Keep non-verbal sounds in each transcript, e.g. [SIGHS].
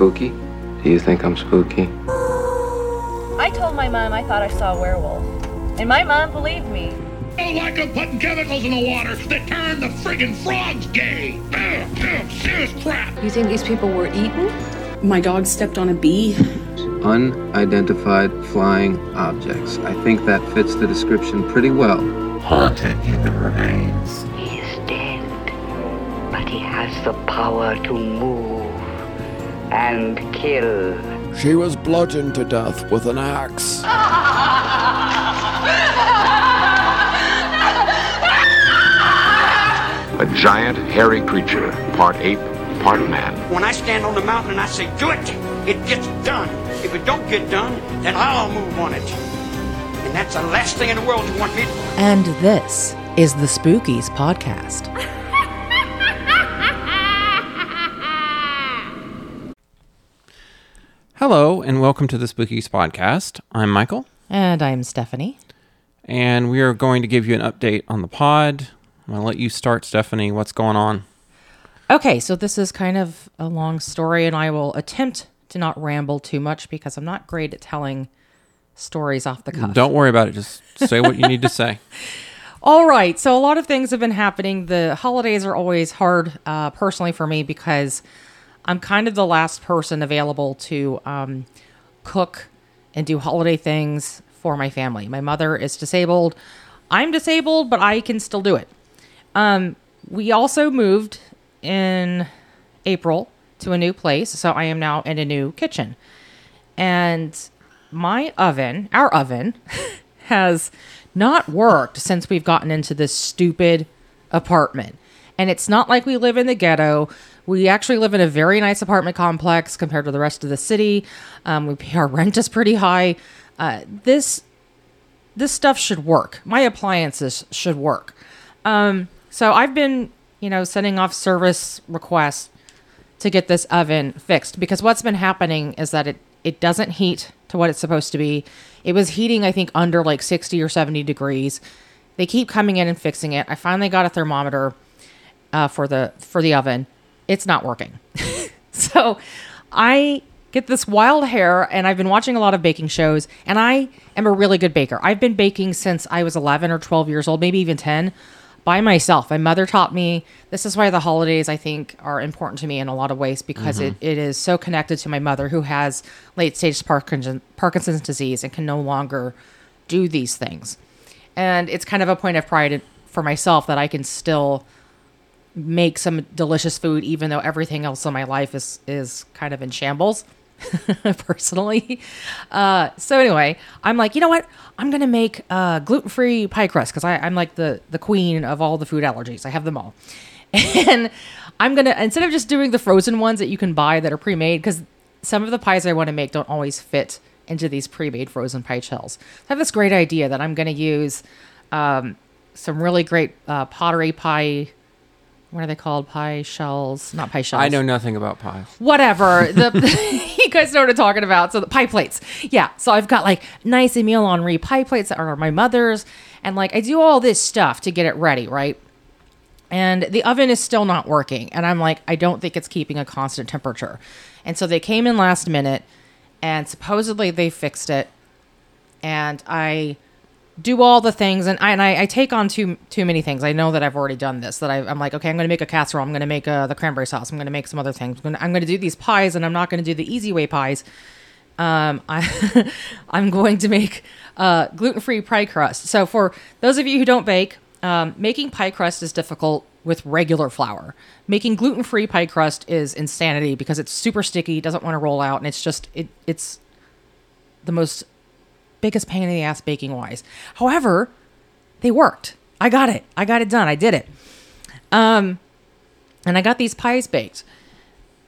spooky? Do you think I'm spooky? I told my mom I thought I saw a werewolf. And my mom believed me. don't like them putting chemicals in the water that turn the friggin' frogs gay. Ugh, ugh, serious crap. You think these people were eaten? My dog stepped on a bee. Unidentified flying objects. I think that fits the description pretty well. Haunted human remains. He is dead, but he has the power to move and kill. She was bludgeoned to death with an axe. A giant, hairy creature, part ape, part man. When I stand on the mountain and I say, do it, it gets done. If it don't get done, then I'll move on it. And that's the last thing in the world you want me to. And this is the Spookies Podcast. [LAUGHS] Hello, and welcome to the Spookies Podcast. I'm Michael, And I'm Stephanie. and we are going to give you an update on the pod. I'm going to let you start, Stephanie. What's going on? Okay, so this is kind of a long story, and I will attempt to not ramble too much because I'm not great at telling stories off the cuff. Don't worry about it. Just say what you need to say. [LAUGHS] All right. So a lot of things have been happening. The holidays are always hard, uh, personally for me, because I'm kind of the last person available to um, cook and do holiday things for my family. My mother is disabled. I'm disabled, but I can still do it. Um, we also moved in April to a new place, so I am now in a new kitchen. And my oven, our oven, [LAUGHS] has not worked since we've gotten into this stupid apartment. And it's not like we live in the ghetto. We actually live in a very nice apartment complex compared to the rest of the city. Um, we pay our rent is pretty high. Uh, this this stuff should work. My appliances should work. Um, so I've been, you know, sending off service requests to get this oven fixed because what's been happening is that it it doesn't heat to what it's supposed to be. It was heating I think under like 60 or 70 degrees. They keep coming in and fixing it. I finally got a thermometer uh, for the for the oven. It's not working. [LAUGHS] so I get this wild hair and I've been watching a lot of baking shows and I am a really good baker. I've been baking since I was 11 or 12 years old, maybe even 10 by myself. My mother taught me. This is why the holidays I think are important to me in a lot of ways because it, mm-hmm. it is so connected to my mother who has late stage Parkinson, Parkinson's disease and can no longer do these things. And it's kind of a point of pride for myself that I can still make some delicious food even though everything else in my life is is kind of in shambles [LAUGHS] personally. Uh so anyway i'm like you know what? I'm gonna make uh gluten-free pie crust because i'm like the the queen of all the food allergies. I have them all. [LAUGHS] And i'm gonna instead of just doing the frozen ones that you can buy that are pre-made because some of the pies i want to make don't always fit into these pre-made frozen pie shells. I have this great idea that i'm gonna use um some really great uh, pottery pie what are they called? Pie shells, not pie shells. I know nothing about pies. Whatever. [LAUGHS] The [LAUGHS] you guys know what I'm talking about. So the pie plates. Yeah. So I've got like nice Emile Henry pie plates that are my mother's, and like I do all this stuff to get it ready, right? And the oven is still not working, and I'm like, I don't think it's keeping a constant temperature. And so they came in last minute, and supposedly they fixed it, and I do all the things and I, and I, I take on too too many things. I know that I've already done this. That I, I'm like, okay, I'm going to make a casserole. I'm going to make uh, the cranberry sauce. I'm going to make some other things. I'm going to do these pies, and I'm not going to do the easy way pies. Um, [LAUGHS] I I'm going to make uh, gluten free pie crust. So for those of you who don't bake, um, making pie crust is difficult with regular flour. Making gluten free pie crust is insanity because it's super sticky, doesn't want to roll out, and it's just it it's the most biggest pain in the ass baking wise. However, they worked. I got it. I got it done. I did it. Um, and I got these pies baked,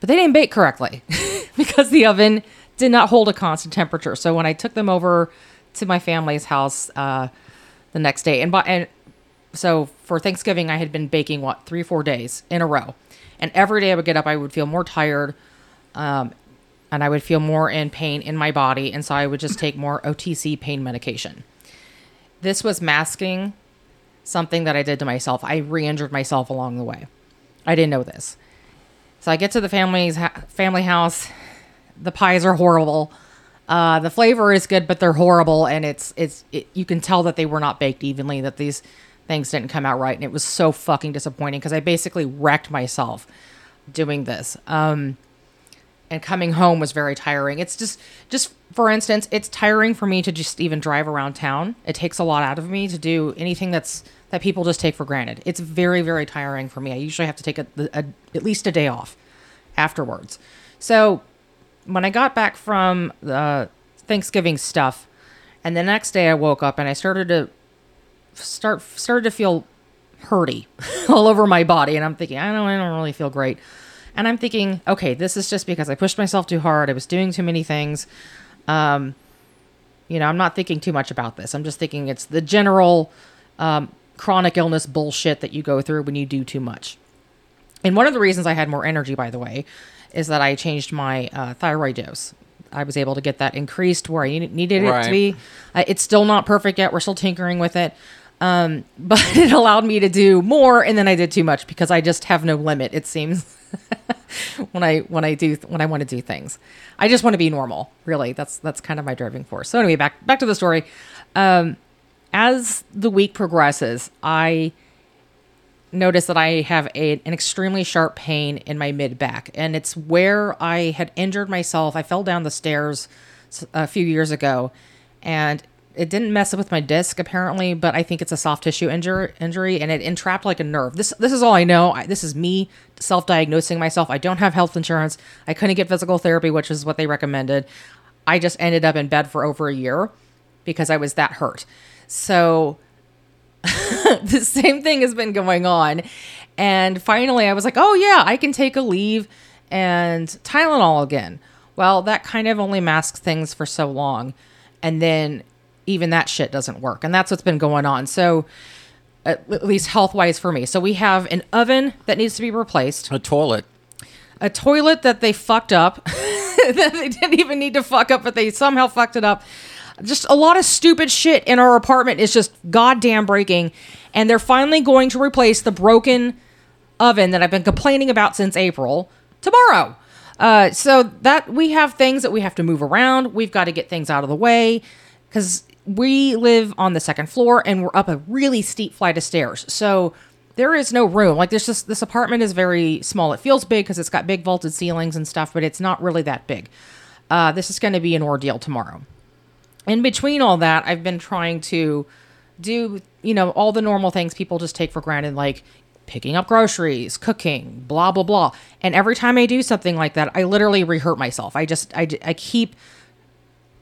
but they didn't bake correctly [LAUGHS] because the oven did not hold a constant temperature. So when I took them over to my family's house uh, the next day, and by, and so for Thanksgiving, I had been baking what three, four days in a row, and every day I would get up, I would feel more tired, um, and I would feel more in pain in my body, and so I would just take more OTC pain medication. This was masking something that I did to myself. I re-injured myself along the way. I didn't know this. So I get to the family's ha- family house. The pies are horrible. Uh, the flavor is good, but they're horrible, and it's it's it, you can tell that they were not baked evenly. That these things didn't come out right, and it was so fucking disappointing because I basically wrecked myself doing this. Um, and coming home was very tiring. It's just just for instance, it's tiring for me to just even drive around town. It takes a lot out of me to do anything that's that people just take for granted. It's very very tiring for me. I usually have to take a, a at least a day off afterwards. So when I got back from the Thanksgiving stuff, and the next day I woke up and I started to start started to feel hurty [LAUGHS] all over my body, and I'm thinking I don't I don't really feel great. And I'm thinking, okay, this is just because I pushed myself too hard. I was doing too many things. Um, you know, I'm not thinking too much about this. I'm just thinking it's the general um, chronic illness bullshit that you go through when you do too much. And one of the reasons I had more energy, by the way, is that I changed my uh, thyroid dose. I was able to get that increased where I needed it Right. to be. Uh, it's still not perfect yet. We're still tinkering with it. Um, [LAUGHS] but it allowed me to do more, and then I did too much because I just have no limit. It seems [LAUGHS] when I when I do when I want to do things, I just want to be normal. Really, that's that's kind of my driving force. So anyway, back back to the story. Um, as the week progresses, I notice that I have a, an extremely sharp pain in my mid back, and it's where I had injured myself. I fell down the stairs a few years ago, and it didn't mess up with my disc apparently, but I think it's a soft tissue injury, injury, and it entrapped like a nerve. This this is all I know. I, this is me self-diagnosing myself. I don't have health insurance. I couldn't get physical therapy, which is what they recommended. I just ended up in bed for over a year because I was that hurt. So [LAUGHS] the same thing has been going on. And finally, I was like, oh, yeah, I can take Aleve and Tylenol again. Well, that kind of only masks things for so long. And then even that shit doesn't work. And that's what's been going on. So, at least health wise for me. So, we have an oven that needs to be replaced, A toilet. a toilet that they fucked up, [LAUGHS] that they didn't even need to fuck up, but they somehow fucked it up. Just a lot of stupid shit in our apartment is just goddamn breaking. And they're finally going to replace the broken oven that I've been complaining about since April tomorrow. Uh, so that we have things that we have to move around. We've got to get things out of the way because we live on the second floor and we're up a really steep flight of stairs. So there is no room. Like there's just this apartment is very small. It feels big because it's got big vaulted ceilings and stuff, but it's not really that big. Uh, this is going to be an ordeal tomorrow. In between all that, I've been trying to do, you know, all the normal things people just take for granted, like picking up groceries, cooking, blah, blah, blah. And every time I do something like that, I literally rehurt myself. I just, I, I keep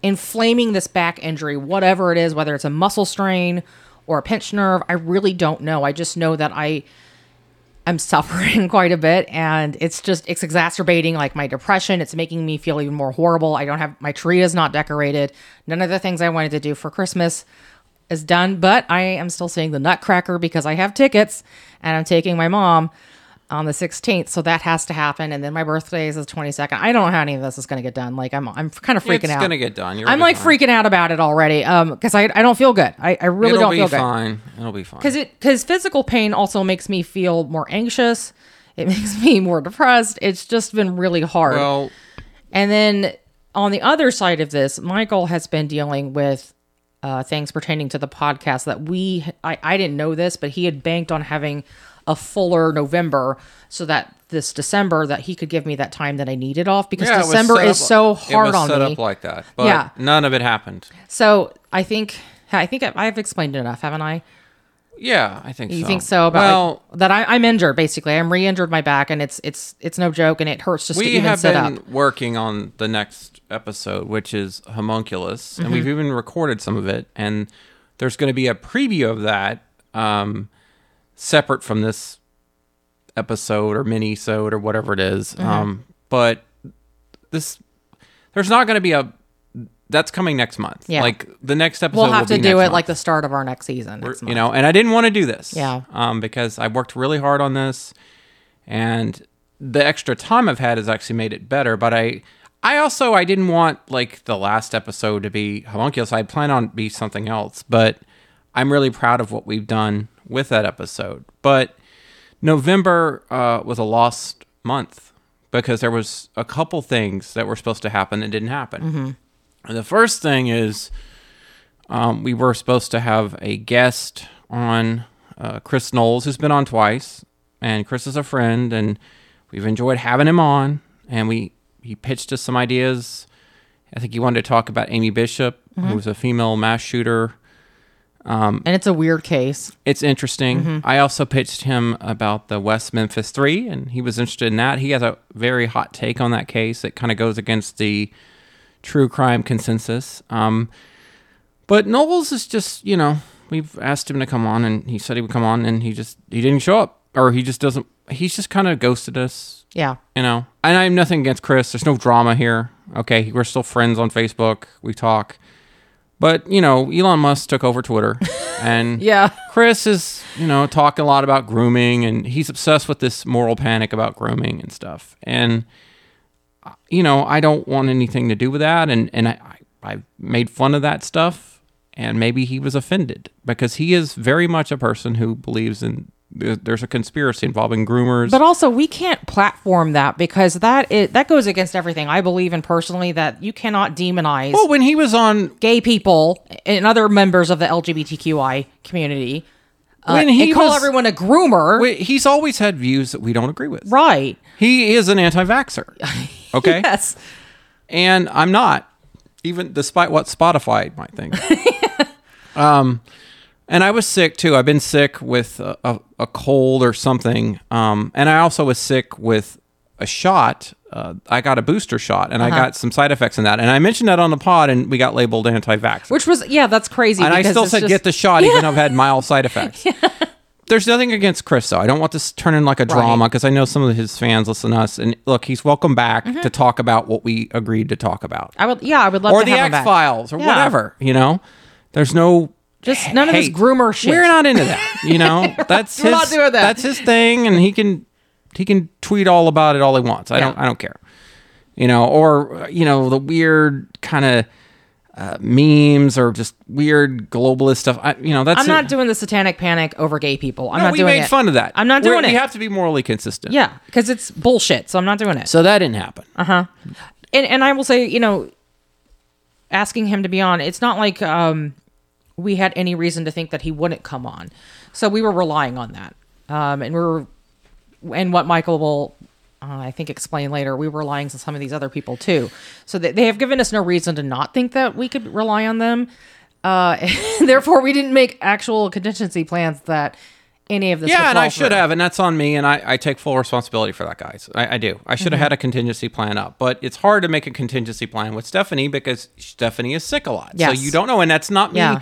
inflaming this back injury, whatever it is, whether it's a muscle strain or a pinched nerve. I really don't know. I just know that I I'm [LAUGHS] suffering quite a bit and it's just it's exacerbating like my depression. It's making me feel even more horrible. I don't have my tree is not decorated. None of the things I wanted to do for Christmas is done, but I am still seeing the Nutcracker because I have tickets and I'm taking my mom on the 16th, so that has to happen. And then my birthday is the 22nd. I don't know how any of this is going to get done. Like I'm, I'm kind of freaking It's out. gonna get done. You're I'm like be fine. freaking out about it already. Um, because I, I don't feel good. I, I really It'll don't be feel good fine. It'll be fine. because it because physical pain also makes me feel more anxious it [LAUGHS] makes me more depressed it's just been really hard well, and then on the other side of this michael has been dealing with uh, things pertaining to the podcast that we I, I didn't know this but he had banked on having a fuller november so that this december that he could give me that time that i needed off because yeah, december is up- so it hard was on set me up like that, but Yeah. none of it happened. so i think i think i've explained it enough haven't i Yeah, I think You so. think so about well, like, that? I, I'm injured basically. I'm re-injured my back, and it's it's it's no joke, and it hurts just to we have sit been up. working on the next episode, which is homunculus, and Mm-hmm. we've even recorded some of it. And there's going to be a preview of that, um, separate from this episode or mini-sode or whatever it is. Mm-hmm. Um, but this, there's not going to be a. That's coming next month. Yeah. Like the next episode. We'll have will to be do it month like the start of our next season. Next you know and i didn't want to do this Yeah. um because i worked really hard on this and the extra time i've had has actually made it better but i i also i didn't want like the last episode to be homunculus i plan on be something else but i'm really proud of what we've done with that episode but november uh was a lost month because there was a couple things that were supposed to happen that didn't happen. And the first thing is um, we were supposed to have a guest on uh, Chris Knowles, who's been on twice, and Chris is a friend, and we've enjoyed having him on. And we he pitched us some ideas. I think he wanted to talk about Amy Bishop, who was a female mass shooter. And it's a weird case. It's interesting. I also pitched him about the West Memphis Three, and he was interested in that. He has a very hot take on that case. It kind of goes against the true crime consensus. Um, but Knowles is just, you know, we've asked him to come on, and he said he would come on, and he just he didn't show up, or he just doesn't. He's just kind of ghosted us, Yeah. you know. And I have nothing against Chris. There's no drama here. Okay, we're still friends on Facebook. We talk. But you know, Elon Musk took over Twitter, [LAUGHS] and Yeah. Chris is, you know, talking a lot about grooming and he's obsessed with this moral panic about grooming and stuff. And, uh, you know, I don't want anything to do with that. And, and I, I, made fun of that stuff and maybe he was offended because he is very much a person who believes in there's a conspiracy involving groomers. But also, we can't platform that because that it, that goes against everything I believe in personally. That you cannot demonize well, when he was on, gay people and other members of the LGBTQI community. Uh, When he and call was- everyone a groomer, he's always had views that we don't agree with. right? He is an anti-vaxer. [LAUGHS] Okay. Yes. and I'm not, even despite what Spotify might think. [LAUGHS] um, and I was sick too. I've been sick with a, a, a cold or something. Um, and I also was sick with a shot. Uh, I got a booster shot, and I got some side effects in that. And I mentioned that on the pod, and we got labeled anti-vax. Which was yeah, that's crazy. and I still said just- get the shot, even [LAUGHS] though I've had mild side effects. There's nothing against Chris though. I don't want this turning like a drama because I know some of his fans listen to us. And look, he's welcome back Mm-hmm. to talk about what we agreed to talk about I would yeah, I would love or the X. Files or Yeah. whatever. You know, there's no Just none of this groomer shit. We're not into that. You know, [LAUGHS] that's We're his, not doing that. That's his thing, and he can he can tweet all about it all he wants. I don't I don't care. You know, or you know the weird kind of. Uh, memes or just weird globalist stuff. I, you know, that's I'm not it. doing the satanic panic over gay people. I'm No, not we doing made it. fun of that. I'm not We're- doing it. We have to be morally consistent. yeah, because it's bullshit. So I'm not doing it. So that didn't happen. Uh huh. And and I will say, you know, asking him to be on, it's not like um, we had any reason to think that he wouldn't come on. So we were relying on that, um, and we were, and what Michael will, uh, I think, explain later. We were relying on some of these other people too. So they, they have given us no reason to not think that we could rely on them. Uh, [LAUGHS] therefore, we didn't make actual contingency plans that any of this. would Yeah, and I should through. have, and that's on me, and I, I take full responsibility for that, guys. I, I do. I should have Mm-hmm. had a contingency plan up, but it's hard to make a contingency plan with Stephanie because Stephanie is sick a lot. So you don't know, and that's not me Yeah.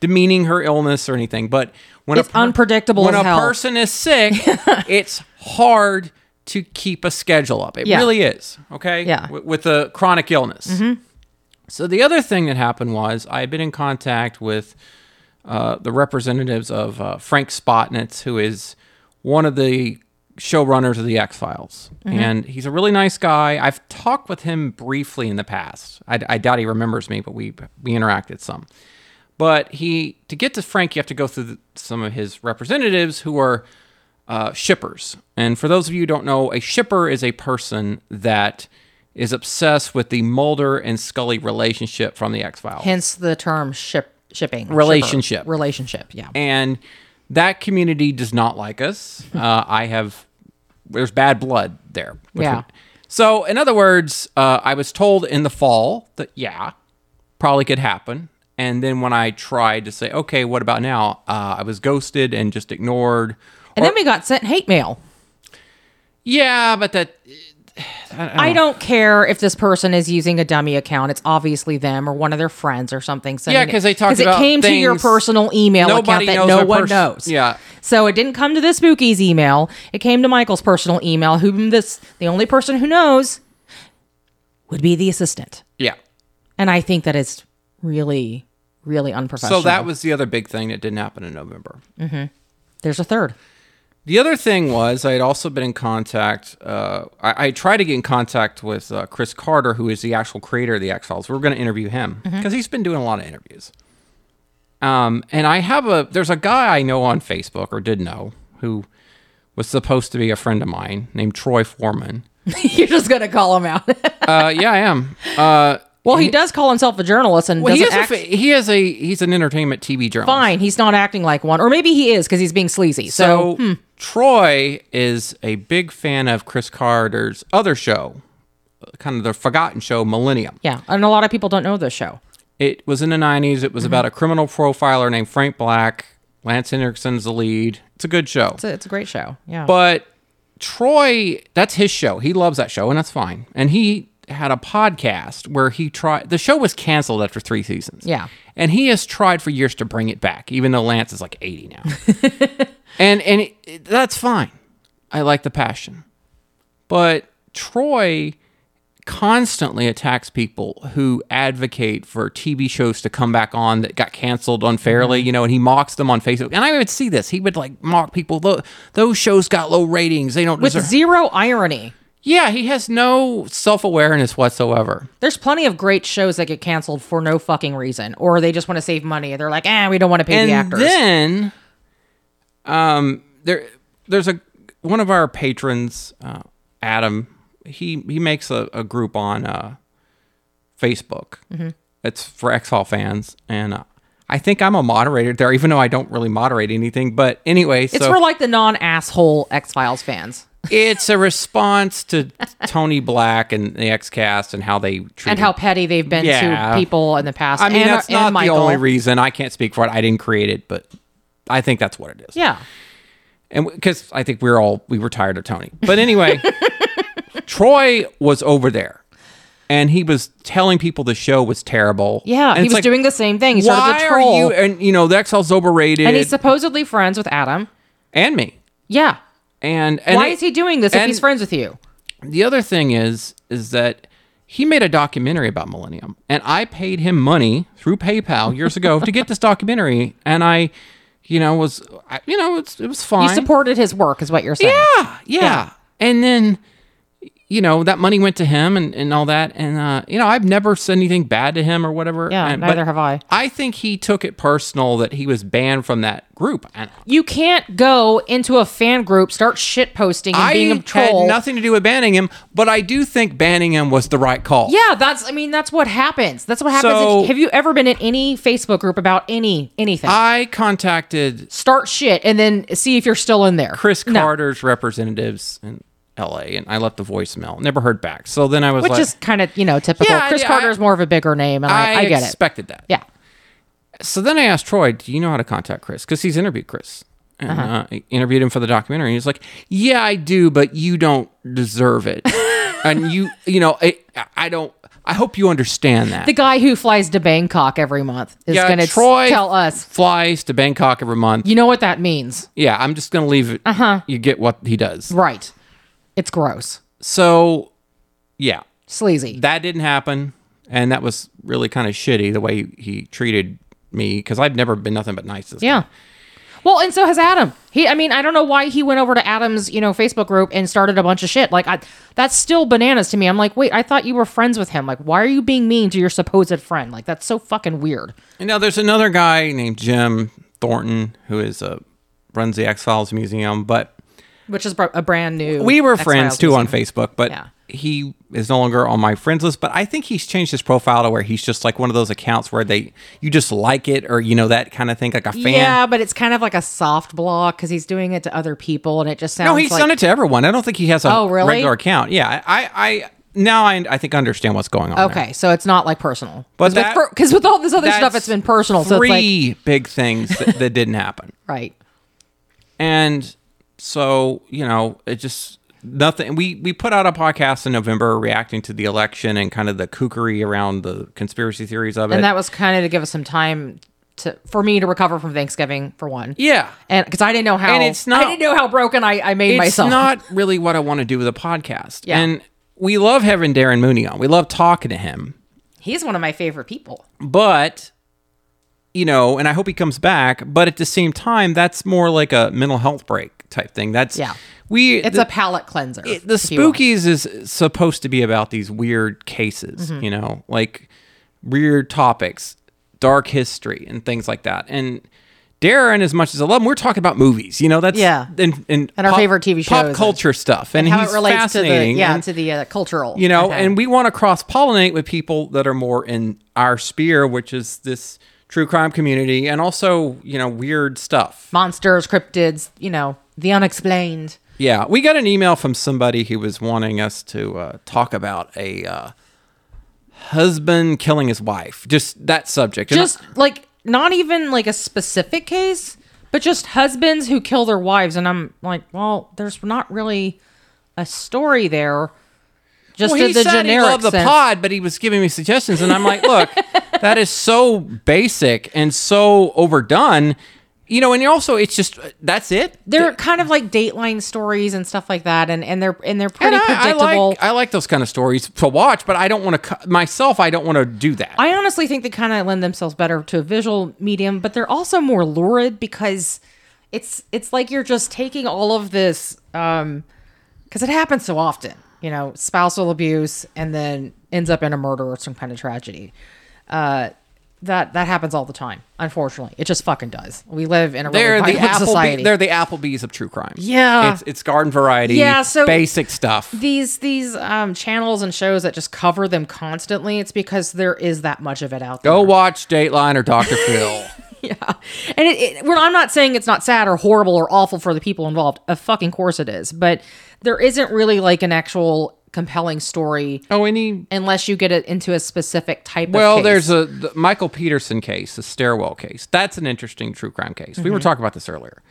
Demeaning her illness or anything. But when It's a per- unpredictable when a hell. person is sick, [LAUGHS] it's hard to keep a schedule up. It Yeah. really is. Okay. Yeah. W- with a chronic illness. So the other thing that happened was I had been in contact with uh, the representatives of uh, Frank Spotnitz, who is one of the showrunners of the X Files, and he's a really nice guy. I've talked with him briefly in the past. I, I doubt he remembers me, but we we interacted some. But he to get to Frank, you have to go through the, some of his representatives who are uh, shippers. And for those of you who don't know, a shipper is a person that is obsessed with the Mulder and Scully relationship from the X Files. Hence the term ship shipping shipper. Relationship. relationship. Yeah. and that community does not like us. [LAUGHS] Uh, I have there's bad blood there. Yeah. So in other words, uh, I was told in the fall that yeah, probably could happen. And then when I tried to say, okay, what about now? Uh, I was ghosted and just ignored. And then we got sent hate mail. Yeah, but that I don't care if this person is using a dummy account. It's obviously them or one of their friends or something. Yeah, it. 'cause they talked about it came to your personal email account that no one pers- knows. Yeah. So it didn't come to the Spookies email. It came to Michael's personal email. Whom this the only person who knows would be the assistant. yeah. And I think that is really, really unprofessional. So that was the other big thing that didn't happen in November. there's a third. The other thing was I had also been in contact. Uh, I, I tried to get in contact with uh, Chris Carter, who is the actual creator of the X Files. We were going to interview him because he's been doing a lot of interviews. Um, and I have a there's a guy I know on Facebook or did know who was supposed to be a friend of mine named Troy Foreman. [LAUGHS] You're just gonna call him out. [LAUGHS] Uh, yeah, I am. Uh, well, he does call himself a journalist and well, he doesn't is a act fa- he is a he's an entertainment TV journalist. fine. He's not acting like one, or maybe he is because he's being sleazy. So, So hmm. Troy is a big fan of Chris Carter's other show, kind of the forgotten show, Millennium. yeah, and a lot of people don't know this show. It was in the 90s. It was Mm-hmm. about a criminal profiler named Frank Black. Lance Henriksen's the lead. It's a good show. It's a, it's a great show. Yeah, But Troy, that's his show. He loves that show, and that's fine. And he had a podcast where he tried. The show was canceled after three seasons. Yeah. and he has tried for years to bring it back, even though Lance is like eighty now. [LAUGHS] and and it, it- that's fine. I like the passion, but Troy constantly attacks people who advocate for TV shows to come back on that got canceled unfairly, mm-hmm. you know, and he mocks them on Facebook. And I would see this. He would like mock people. "Tho- Those shows got low ratings. They don't with deserve. zero irony. Yeah, he has no self awareness whatsoever. There's plenty of great shows that get canceled for no fucking reason, or they just want to save money. They're like, ah, we don't want to pay and the actors. then, um, there, there's a one of our patrons, uh, Adam. He he makes a, a group on uh, Facebook. Mm-hmm. It's for X File fans, and uh, I think I'm a moderator there, even though I don't really moderate anything. But anyway, it's so for like the non-asshole X Files fans, it's a response to Tony Black and the X Cast and how they treat and how petty they've been Yeah. to people in the past. I mean, and, uh, that's and not the only reason. I can't speak for it. I didn't create it, but I think that's what it is. Yeah, and because I think we are all we were tired of Tony. But anyway, [LAUGHS] Troy was over there, and he was telling people the show was terrible. yeah, And he was like, doing the same thing. He started Why are you? And you know, the XL's overrated, and he's supposedly friends with Adam. and me. Yeah, And, and why it- is he doing this if he's friends with you? The other thing is, is that he made a documentary about Millennium, and I paid him money through PayPal years ago to get this documentary, and I, you know, was, I, you know, it's, it was fine. You supported his work, is what you're saying. Yeah, yeah. And then, you know, that money went to him and, and all that. And, uh, you know, I've never said anything bad to him or whatever. Yeah, and, neither have I. I think he took it personal that he was banned from that group. And You can't go into a fan group, start shit posting and I being a had nothing to do with banning him, but I do think banning him was the right call. Yeah, that's. I mean, that's what happens. That's what happens. So- have you ever been in any Facebook group about any anything? I contacted Start shit and then see if you're still in there. Chris No. Carter's representatives in LA and I left the voicemail. Never heard back. So then I was which like, is kind of you know typical. Yeah, Chris I- Carter is more of a bigger name, and I, I, get it. expected that. Yeah, So then I asked Troy, "Do you know how to contact Chris?" Because he's interviewed Chris. And Uh-huh. uh, I interviewed him for the documentary. And he's like, "Yeah, I do, but you don't deserve it, [LAUGHS] and you, you know, I, I don't. I hope you understand that." the guy who flies to Bangkok every month is yeah, going to tell us. flies to Bangkok every month. You know what that means, yeah, I'm just gonna leave it. Uh huh. You get what he does. right? It's gross, So, yeah, sleazy. that didn't happen, and that was really kind of shitty the way he treated me because I've never been nothing but nice. To this guy. Yeah. Well, and so has Adam. He, I mean, I don't know why he went over to Adam's, you know, Facebook group and started a bunch of shit. Like, I, that's still bananas to me. I'm like, wait, I thought you were friends with him. Like, why are you being mean to your supposed friend? Like, that's so fucking weird. And now there's another guy named Jim Thornton who is a runs the X Files Museum, but Which is a brand new. we were X-Files friends too on. Facebook. But Yeah. he is no longer on my friends list. But I think he's changed his profile to where he's just like one of those accounts where they you just like it or you know that kind of thing, like a fan. Yeah, but it's kind of like a soft block because he's doing it to other people, and it just sounds. no, he's like, done it to everyone. I don't think he has a Oh, really? regular account. Yeah, I, I now I, I think I understand what's going on. there. Okay, so it's not like personal. But because that- with, all this other stuff, it's been personal. So it's like Three big things that, that didn't happen. [LAUGHS] right. And so, you know, it just nothing. We we put out a podcast in November reacting to the election and kind of the kookery around the conspiracy theories of it. And that was kind of to give us some time to for me to recover from Thanksgiving for one. yeah. and because I didn't know how And it's not- I didn't know how broken I, I made It's myself. It's not really what I want to do with a podcast. Yeah. And we love having Darren Mooney on. We love talking to him. He's one of my favorite people. But you know, and I hope he comes back, but at the same time, that's more like a mental health break type thing. That's Yeah. We It's the- a palate cleanser. it- the if you will. spookies is supposed to be about these weird cases Mm-hmm. you know like weird topics dark history and things like that and Darren, as much as I love him, we're talking about movies. You know, that's Yeah. and and, And our favorite TV show. pop shows culture stuff, and, how he's it relates to the yeah and- to the uh, cultural. you know, Okay. and we want to cross pollinate with people that are more in our sphere, which is this true crime community, and also you know weird stuff. monsters, cryptids, you know, the unexplained. Yeah, we got an email from somebody who was wanting us to uh, talk about a uh, husband killing his wife, just that subject. And Just like not even like a specific case, but just husbands who kill their wives, and I'm like, well, there's not really a story there. Just well, he the said generic he loved the pod, but he was giving me suggestions, and I'm like, look, [LAUGHS] that is so basic and so overdone. You know, and you're also it's just that's it. They're kind of like Dateline stories and stuff like that, and and they're and they're pretty And I, I predictable. like I like those kind of stories to watch, but I don't want to myself. I don't want to do that. I honestly think they kind of lend themselves better to a visual medium, but they're also more lurid because it's it's like you're just taking all of this um because it happens so often, you know, spousal abuse and then ends up in a murder or some kind of tragedy. Uh that that happens all the time. Unfortunately, it just fucking does. We live in a really they're the violent Applebee, society. They're the Applebee's of true crime. Yeah. it's, it's garden variety. Yeah, so- basic stuff. these these um channels and shows that just cover them constantly. It's because there is that much of it out there. Go watch Dateline or Doctor [LAUGHS] Phil. Yeah, and it, it, well, I'm not saying it's not sad or horrible or awful for the people involved. Of fucking course it is, but there isn't really like an actual compelling story. Oh, any unless you get it into a specific type. Well, there's a the Michael Peterson case, the stairwell case. That's an interesting true crime case. We were Mhm. talking about this earlier.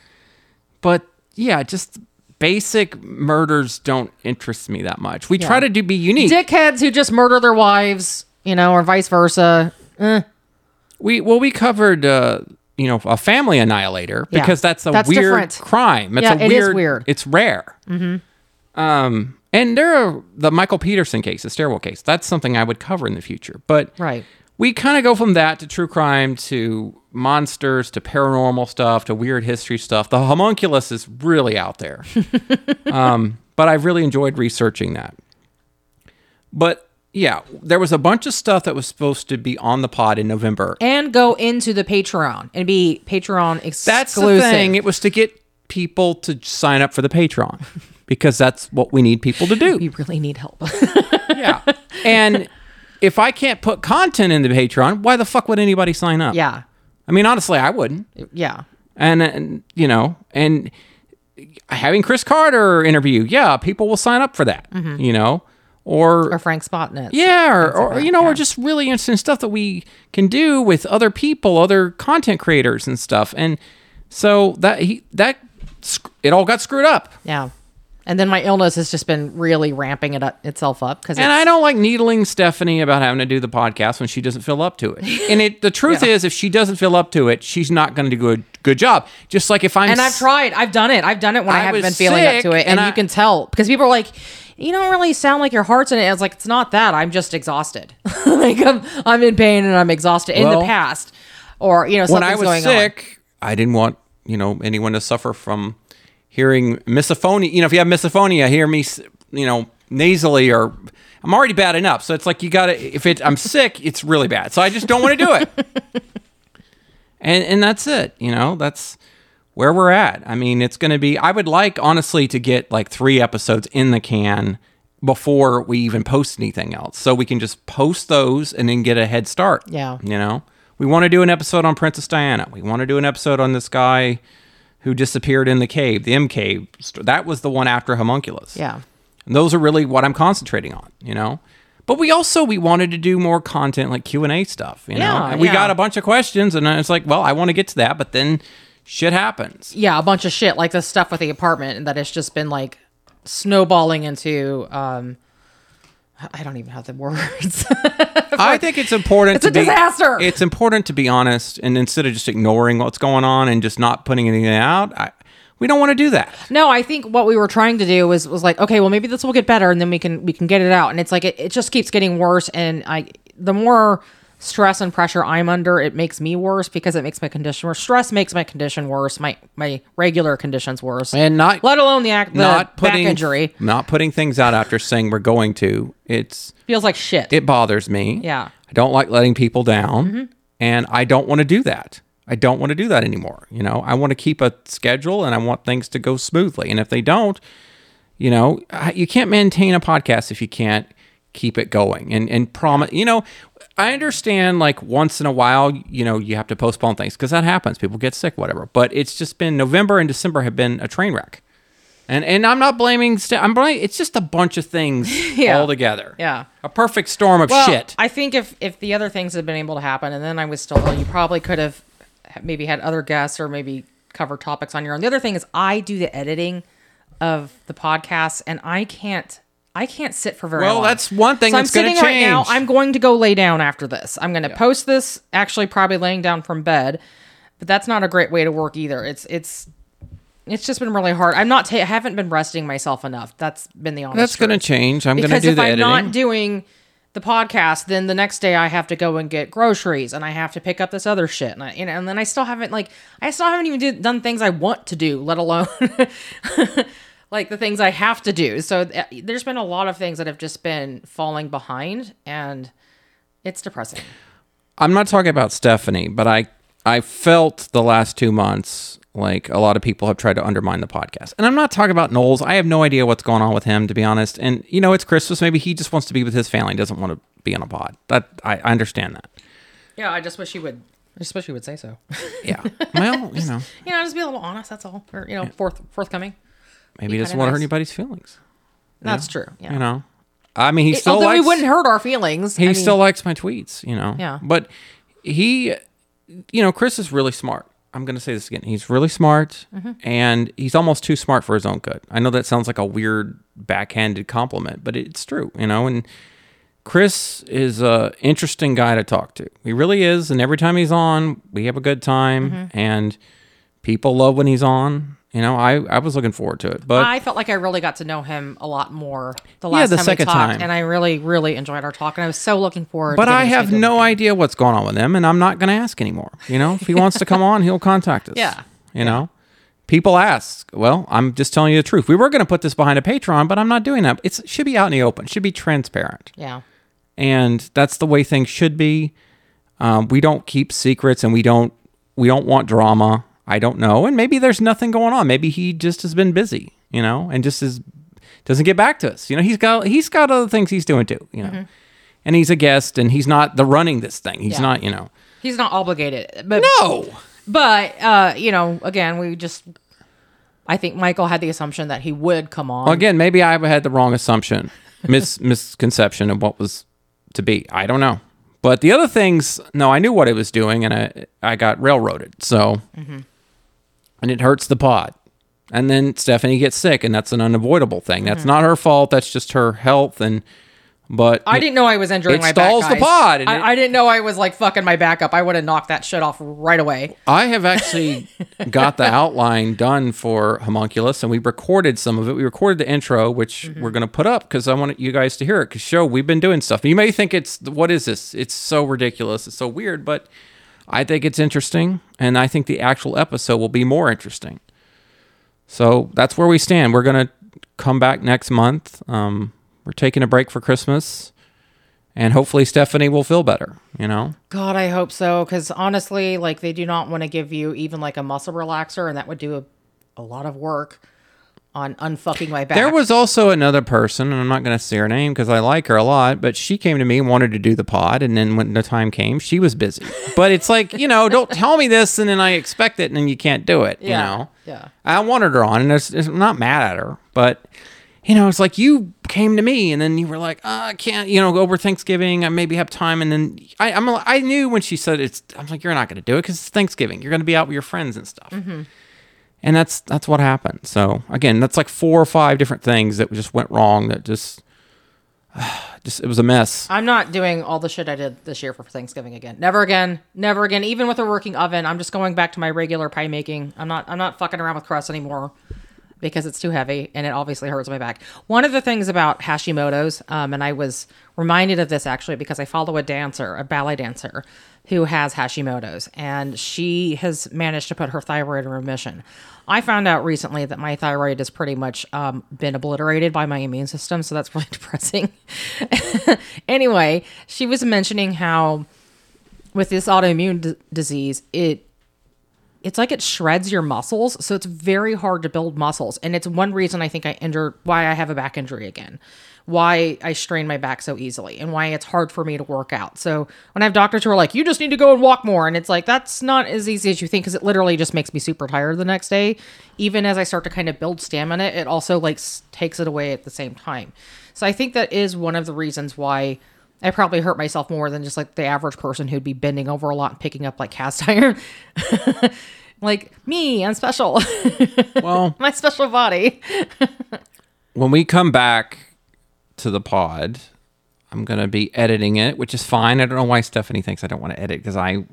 But yeah, just basic murders don't interest me that much. We Yeah. try to do be unique. dickheads who just murder their wives, you know, or vice versa. Eh. We well, we covered uh, you know a family annihilator Yeah. because that's a That's weird different. crime. It's Yeah, a it is weird, weird. It's rare. Mm-hmm. Um, and there are the Michael Peterson case, the stairwell case. That's something I would cover in the future. But Right. we kind of go from that to true crime to monsters to paranormal stuff to weird history stuff. The homunculus is really out there. [LAUGHS] um, but I've really enjoyed researching that. But yeah, there was a bunch of stuff that was supposed to be on the pod in November. And go into the Patreon and be Patreon exclusive. That's the thing. It was to get people to sign up for the Patreon [LAUGHS] because that's what we need people to do. [LAUGHS] You really need help. [LAUGHS] yeah. [LAUGHS] And if I can't put content in the Patreon, why the fuck would anybody sign up? Yeah. I mean, honestly, I wouldn't. Yeah. And, and you know, and having Chris Carter interview, yeah, people will sign up for that. Mhm. You know, or or Frank Spotnitz. yeah, or, Things like you know, yeah. or just really interesting stuff that we can do with other people, other content creators and stuff. And so that he that it all got screwed up. Yeah. And then my illness has just been really ramping it up itself up because And I don't like needling Stephanie about having to do the podcast when she doesn't feel up to it. [LAUGHS] And it the truth Yeah. is, if she doesn't feel up to it, she's not going to do a good job. Just like if I'm and I've s- tried. I've done it. I've done it when I, I haven't been feeling up to it, and, and I- you can tell because people are like, "You don't really sound like your heart's in it." I was like, "It's not that. I'm just exhausted. [LAUGHS] like I'm, I'm in pain and I'm exhausted in the past, or you know, when I was sick, I didn't want you know anyone to suffer from hearing misophonia. You know, if you have misophonia, hear me, you know, nasally or. I'm already bad enough, so it's like you gotta. If it, I'm sick, it's really bad. So I just don't want to do it. [LAUGHS] and and that's it. You know, that's where we're at. I mean, it's going to be. I would like honestly to get like three episodes in the can before we even post anything else, so we can just post those and then get a head start. Yeah. You know, we want to do an episode on Princess Diana. We want to do an episode on this guy who disappeared in the cave, the M cave. That was the one after Homunculus. Yeah. And those are really what I'm concentrating on, you know. But we also we wanted to do more content like Q and A stuff, you know. Yeah, and we yeah. got a bunch of questions, and it's like, well, I want to get to that, but then shit happens. Yeah, a bunch of shit like the stuff with the apartment that has just been like snowballing into. um I don't even have the words. [LAUGHS] I think it's important It's to a be disaster. It's important to be honest, and instead of just ignoring what's going on and just not putting anything out, I, we don't want to do that. No, I think what we were trying to do was was like, okay, well maybe this will get better and then we can we can get it out. And it's like it, it just keeps getting worse and I the more stress and pressure I'm under, it makes me worse because it makes my condition worse. Stress makes my condition worse, my my regular conditions worse. And not let alone the act the not back putting injury. not putting things out after saying we're going to. It's Feels like shit. it bothers me. Yeah. I don't like letting people down, Mhm. and I don't want to do that. I don't want to do that anymore. You know, I want to keep a schedule and I want things to go smoothly. And if they don't, you know, you can't maintain a podcast if you can't keep it going and and promise. You know, I understand like once in a while, you know, you have to postpone things because that happens. People get sick, whatever. But it's just been November and December have been a train wreck. And and I'm not blaming. St- I'm blaming. It's just a bunch of things [LAUGHS] Yeah. all together. Yeah. a perfect storm of Well, shit. I think if if the other things had been able to happen, and then I was still, you probably could have maybe had other guests or maybe cover topics on your own. The other thing is, I do the editing of the podcast, and I can't. I can't sit for very Well, long. that's one thing so that's I'm gonna sitting right now. I'm going to go lay down after this. I'm going to post this actually probably laying down from bed, but that's not a great way to work either. It's it's it's just been really hard. I'm not. Ta- I haven't been resting myself enough. That's been the honest. That's going to change. I'm going to because do if the I'm editing. not doing the podcast, then the next day I have to go and get groceries and I have to pick up this other shit, and I, you know, and then I still haven't like I still haven't even did, done things I want to do, let alone [LAUGHS] [LAUGHS] like the things I have to do. So th- there's been a lot of things that have just been falling behind, and it's depressing. I'm not talking about Stephanie, but I I felt the last two months like a lot of people have tried to undermine the podcast. And I'm not talking about Knowles. I have no idea what's going on with him, to be honest. And you know, it's Christmas. Maybe he just wants to be with his family. Doesn't want to be on a pod. That I, I understand that. Yeah, I just wish you would. I just wish you would say so. Yeah. Well, you [LAUGHS] know, you know, just be a little honest. That's all. Or you know, forth forthcoming. Maybe he doesn't want to hurt anybody's feelings. That's true. Yeah. You know, I mean, he It- still although likes. we wouldn't hurt our feelings. He I still likes my tweets, you know. Yeah. But he, you know, Chris is really smart. I'm going to say this again. He's really smart, Mhm. and he's almost too smart for his own good. I know that sounds like a weird backhanded compliment, but it's true, you know. And Chris is a interesting guy to talk to. He really is, and every time he's on, we have a good time, Mhm. and people love when he's on. You know, I I was looking forward to it, but I felt like I really got to know him a lot more the last Yeah, the time second we talked, time. and I really, really enjoyed our talk, and I was so looking forward. But to I have no idea what's going on with him, and I'm not going to ask anymore. You know, if he wants to come on, he'll contact us. [LAUGHS] Yeah. You know, people ask. Well, I'm just telling you the truth. We were going to put this behind a Patreon, but I'm not doing that. It's, it should be out in the open. It should be transparent. Yeah. And that's the way things should be. Um, we don't keep secrets, and we don't we don't want drama. I don't know, and maybe there's nothing going on. Maybe he just has been busy, you know, and just is doesn't get back to us. You know, he's got he's got other things he's doing too. You know, Mhm. and he's a guest, and he's not the running this thing. He's Yeah. not, you know. He's not obligated. But No. But uh, you know, again, we just I think Michael had the assumption that he would come on. Well, again, maybe I had the wrong assumption, [LAUGHS] mis misconception of what was to be. I don't know. But the other things, no, I knew what it was doing, and I I got railroaded. So, Mhm. And it hurts the pod. And then Stephanie gets sick, and that's an unavoidable thing. That's Mhm. not her fault. That's just her health. And but I didn't know I was injuring it my stalls back. the pod. and it- I, I didn't know I was like fucking my back up. I would have knocked that shit off right away. I have actually [LAUGHS] got the outline done for Homunculus, and we recorded some of it. We recorded the intro, which Mm-hmm. we're going to put up because I want you guys to hear it. Because show we've been doing stuff. You may think it's what is this? It's so ridiculous. It's so weird, but I think it's interesting, and I think the actual episode will be more interesting. So that's where we stand. We're going to come back next month. Um, we're taking a break for Christmas, and hopefully Stephanie will feel better. You know. God, I hope so. Because honestly, like they do not want to give you even like a muscle relaxer, and that would do a, a lot of work on unfucking my back. There was also another person, and I'm not going to say her name because I like her a lot, but she came to me and wanted to do the pod. And then when the time came, she was busy. But it's like, you know, don't tell me this and then I expect it and then you can't do it, Yeah, you know? yeah. I wanted her on, and it's, it's, I'm not mad at her, but, you know, it's like you came to me and then you were like, oh, I can't, you know, go over Thanksgiving. I maybe have time. And then I, I'm, I knew when she said it's, I'm like, you're not going to do it because it's Thanksgiving. You're going to be out with your friends and stuff Mm-hmm. And that's that's what happened. So again, that's like four or five different things that just went wrong. That just, [SIGHS] just it was a mess. I'm not doing all the shit I did this year for Thanksgiving again. Never again. Never again. Even with a working oven, I'm just going back to my regular pie making. I'm not. I'm not fucking around with crust anymore because it's too heavy and it obviously hurts my back. One of the things about Hashimoto's, um, and I was reminded of this actually because I follow a dancer, a ballet dancer, who has Hashimoto's, and she has managed to put her thyroid in remission. I found out recently that my thyroid has pretty much um, been obliterated by my immune system, so that's [LAUGHS] really depressing. [LAUGHS] anyway, she was mentioning how with this autoimmune d- disease, it it's like it shreds your muscles. So it's very hard to build muscles. And it's one reason I think I injured why I have a back injury again. Why I strain my back so easily and why it's hard for me to work out. So when I have doctors who are like, you just need to go and walk more, and it's like, that's not as easy as you think because it literally just makes me super tired the next day. Even as I start to kind of build stamina, it also like takes it away at the same time. So I think that is one of the reasons why I probably hurt myself more than just like the average person who'd be bending over a lot and picking up like cast [LAUGHS] iron. like me, I'm special. [LAUGHS] Well, My special body. [LAUGHS] when we come back to the pod, I'm going to be editing it, which is fine. I don't know why Stephanie thinks I don't want to edit because I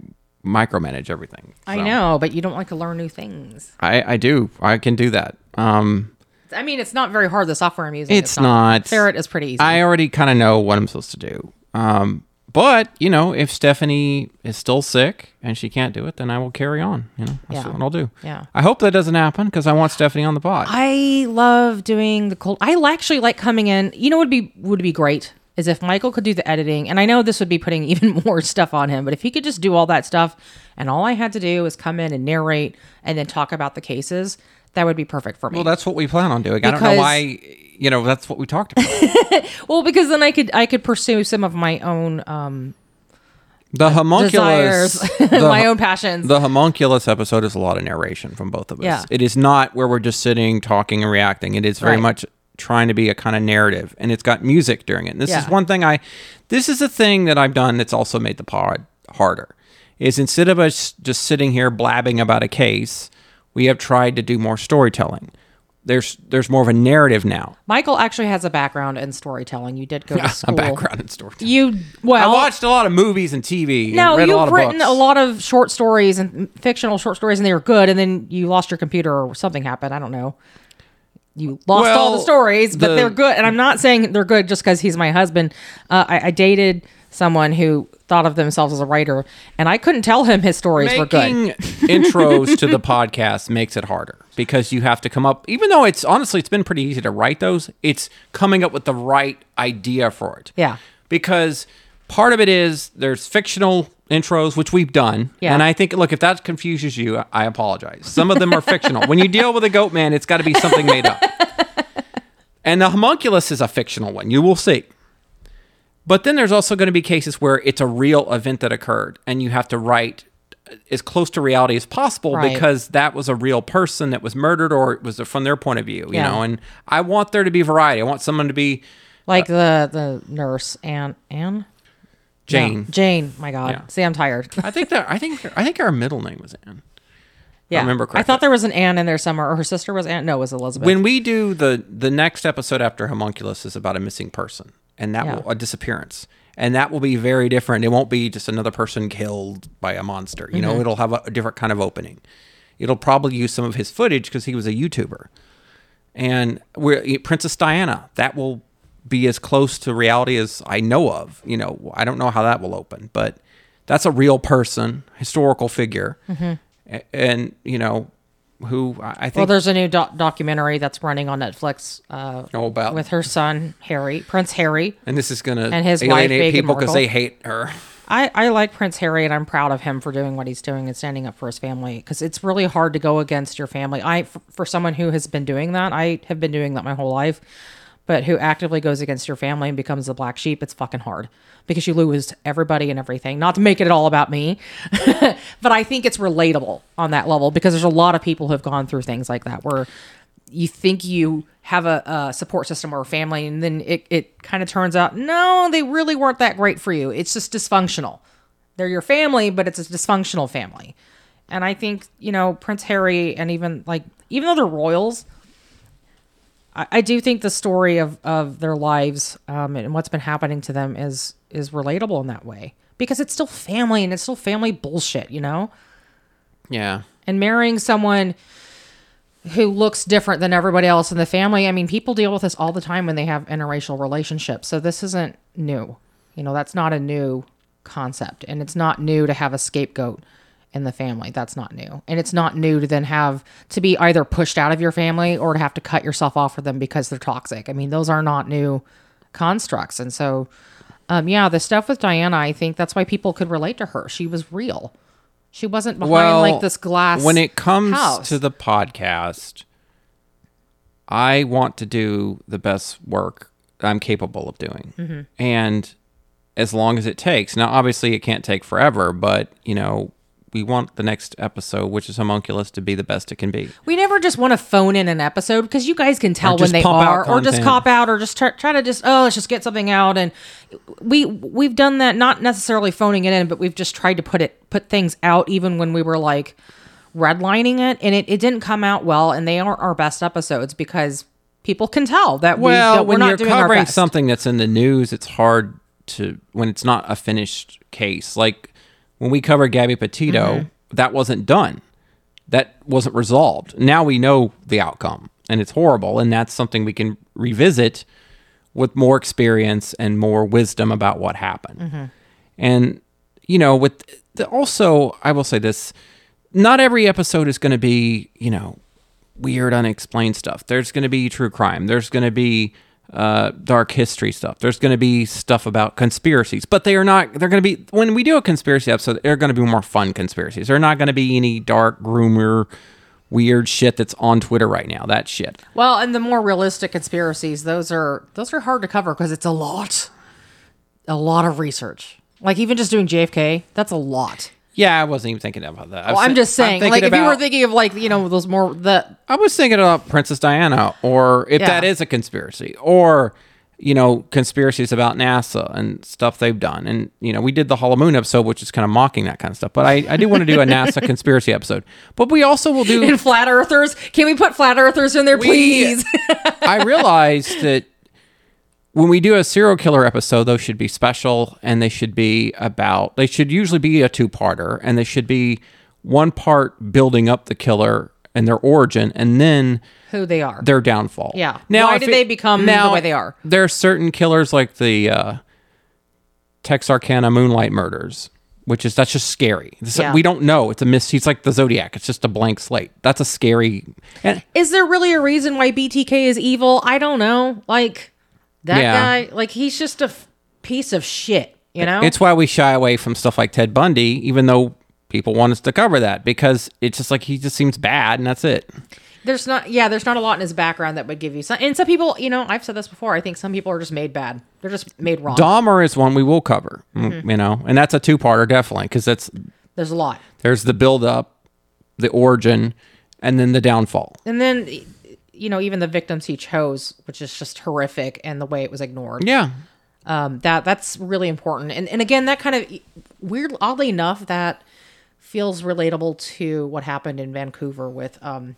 micromanage everything. I know, but you don't like to learn new things. I, I do. I can do that. Um, I mean, it's not very hard. The software I'm using. it's not. Ferret is pretty easy. I already kind of know what I'm supposed to do. Um, but you know, if Stephanie is still sick and she can't do it, then I will carry on. You know, that's Yeah. what I'll do. Yeah. I hope that doesn't happen because I want Stephanie on the pod. I love doing the cold. I actually like coming in. You know, what would be would be great is if Michael could do the editing, and I know this would be putting [LAUGHS] even more stuff on him, but if he could just do all that stuff, and all I had to do was come in and narrate and then talk about the cases, that would be perfect for me. well, that's what we plan on doing. I don't know why. You know, that's what we talked about. [LAUGHS] well, because then I could I could pursue some of my own um The homunculus, desires, [LAUGHS] the- my own passions. The homunculus episode is a lot of narration from both of us. Yeah. It is not where we're just sitting, talking, and reacting. It is very Right. much trying to be a kind of narrative, and it's got music during it. And this is one thing I, this is a thing that I've done that's also made the pod harder. Is instead of us just sitting here blabbing about a case, we have tried to do more storytelling. There's there's more of a narrative now. Michael actually has a background in storytelling. You did go to [LAUGHS] school. a background in storytelling. You well, I watched a lot of movies and TV. No, and read a you've lot of written books. a lot of short stories and fictional short stories, and they were good. And then you lost your computer or something happened. I don't know. You lost all the stories, but the- they're good. And I'm not saying they're good just because he's my husband. Uh, I, I dated someone who thought of themselves as a writer, and I couldn't tell him his stories were good. Intros to the podcast makes it harder because you have to come up. Even though it's honestly, it's been pretty easy to write those. It's coming up with the right idea for it. Yeah. Because part of it is there's fictional intros, which we've done. Yeah. And I think, look, if that confuses you, I apologize. Some of them are fictional. When you deal with a goat man, it's got to be something made up. And the homunculus is a fictional one. You will see. But then there's also going to be cases where it's a real event that occurred and you have to write as close to reality as possible Right. because that was a real person that was murdered or it was from their point of view, you Yeah. know. And I want there to be variety. I want someone to be Like uh, the the nurse Anne Anne Jane. No, Jane. My God. Yeah. See, I'm tired. I think that I think I think our middle name was Anne. yeah, I remember I thought there was an Anne in there somewhere, or her sister was Anne. No, it was Elizabeth. When we do the the next episode after homunculus is about a missing person and that Yeah. will a disappearance. And that will be very different. It won't be just another person killed by a monster you Mm-hmm. know it'll have a, a different kind of opening. It'll probably use some of his footage because he was a youtuber. And we're princess diana that will be as close to reality as i know of you know? I don't know how that will open but that's a real person historical figure. A- and you know who i think well, there's a new doc- documentary that's running on Netflix uh, know about with her son Harry, Prince Harry. And this is going to And his wife, Meghan people because they hate her. I, I like Prince Harry, and I'm proud of him for doing what he's doing and standing up for his family. Because it's really hard to go against your family. I, for, for someone who has been doing that, I have been doing that my whole life. But who actively goes against your family and becomes the black sheep, it's fucking hard because you lose everybody and everything. Not to make it all about me, [LAUGHS] but I think it's relatable on that level because there's a lot of people who have gone through things like that where you think you have a, a support system or a family and then it, it kind of turns out no they really weren't that great for you. It's just dysfunctional. They're your family but it's a dysfunctional family. And i think you know prince harry and even like even though they're royals i, I do think the story of, of their lives um, and what's been happening to them is is relatable in that way because it's still family and it's still family bullshit you know Yeah. and marrying someone who looks different than everybody else in the family. I mean, people deal with this all the time when they have interracial relationships. So this isn't new. You know, that's not a new concept. And it's not new to have a scapegoat in the family. That's not new. And it's not new to then have to be either pushed out of your family or to have to cut yourself off for them because they're toxic. I mean, those are not new constructs. And so, um, yeah, the stuff with Diana, I think that's why people could relate to her. She was real She wasn't behind well, like this glass. When it comes house. to the podcast, I want to do the best work I'm capable of doing. Mm-hmm. And as long as it takes. Now, obviously, it can't take forever, but, you know, we want the next episode, which is Homunculus, to be the best it can be. We never just want to phone in an episode because you guys can tell when they are, or just cop out, or just try, try to just oh, let's just get something out. And we we've done that, not necessarily phoning it in, but we've just tried to put it put things out, even when we were like redlining it, and it, it didn't come out well. And they aren't our best episodes because people can tell that we Well, don't, we're when not you're covering something that's in the news, it's hard to when it's not a finished case. Like when we covered Gabby Petito, Mm-hmm. that wasn't done. That wasn't resolved. Now we know the outcome, and it's horrible. And that's something we can revisit with more experience and more wisdom about what happened. Mm-hmm. And you know, with the, also, I will say this: not every episode is going to be, you know, weird, unexplained stuff. There's going to be true crime. There's going to be uh, dark history stuff. There's going to be stuff about conspiracies, but they are not. They're going to be when we do a conspiracy episode. They're going to be more fun conspiracies. They're not going to be any dark rumor, weird shit that's on Twitter right now. That shit. Well, and the more realistic conspiracies, those are those are hard to cover because it's a lot, a lot of research. Like even just doing JFK, that's a lot. Yeah, I wasn't even thinking about that. I Well, was I'm just saying, thinking like if you were thinking of like you know those more the I was thinking about Princess Diana, or if Yeah. that is a conspiracy, or you know, conspiracies about NASA and stuff they've done. And you know, we did the Hollow Moon episode, which is kind of mocking that kind of stuff. But I, I do want to do a NASA [LAUGHS] conspiracy episode. But we also will do. in flat earthers. Can we put flat earthers in there, please? [LAUGHS] I realized that when we do a serial killer episode, those should be special and they should be about, they should usually be a two parter and they should be one part building up the killer and their origin and then Who they are? their downfall. Yeah. Now, why if did they become now, the way they are? There are certain killers like the uh, Texarkana Moonlight murders, which is that's just scary. This- Yeah. We don't know. It's a miss. He's like the Zodiac. It's just a blank slate. That's a scary. And Is there really a reason why BTK is evil? I don't know. Like that Yeah. guy, like he's just a f- piece of shit. You know? It's why we shy away from stuff like Ted Bundy, even though people want us to cover that because it's just like he just seems bad and that's it. there's not. Yeah, there's not a lot in his background that would give you some. And some people, you know, I've said this before. I think some people are just made bad. They're just made wrong. Dahmer is one we will cover, mm, Mm-hmm. you know, and that's a two parter definitely because that's There's a lot. there's the build up, the origin, and then the downfall. And then, you know, even the victims he chose, which is just horrific, and the way it was ignored. Yeah. um, that that's really important. And and again, that kind of weird, oddly enough, that feels relatable to what happened in Vancouver with um,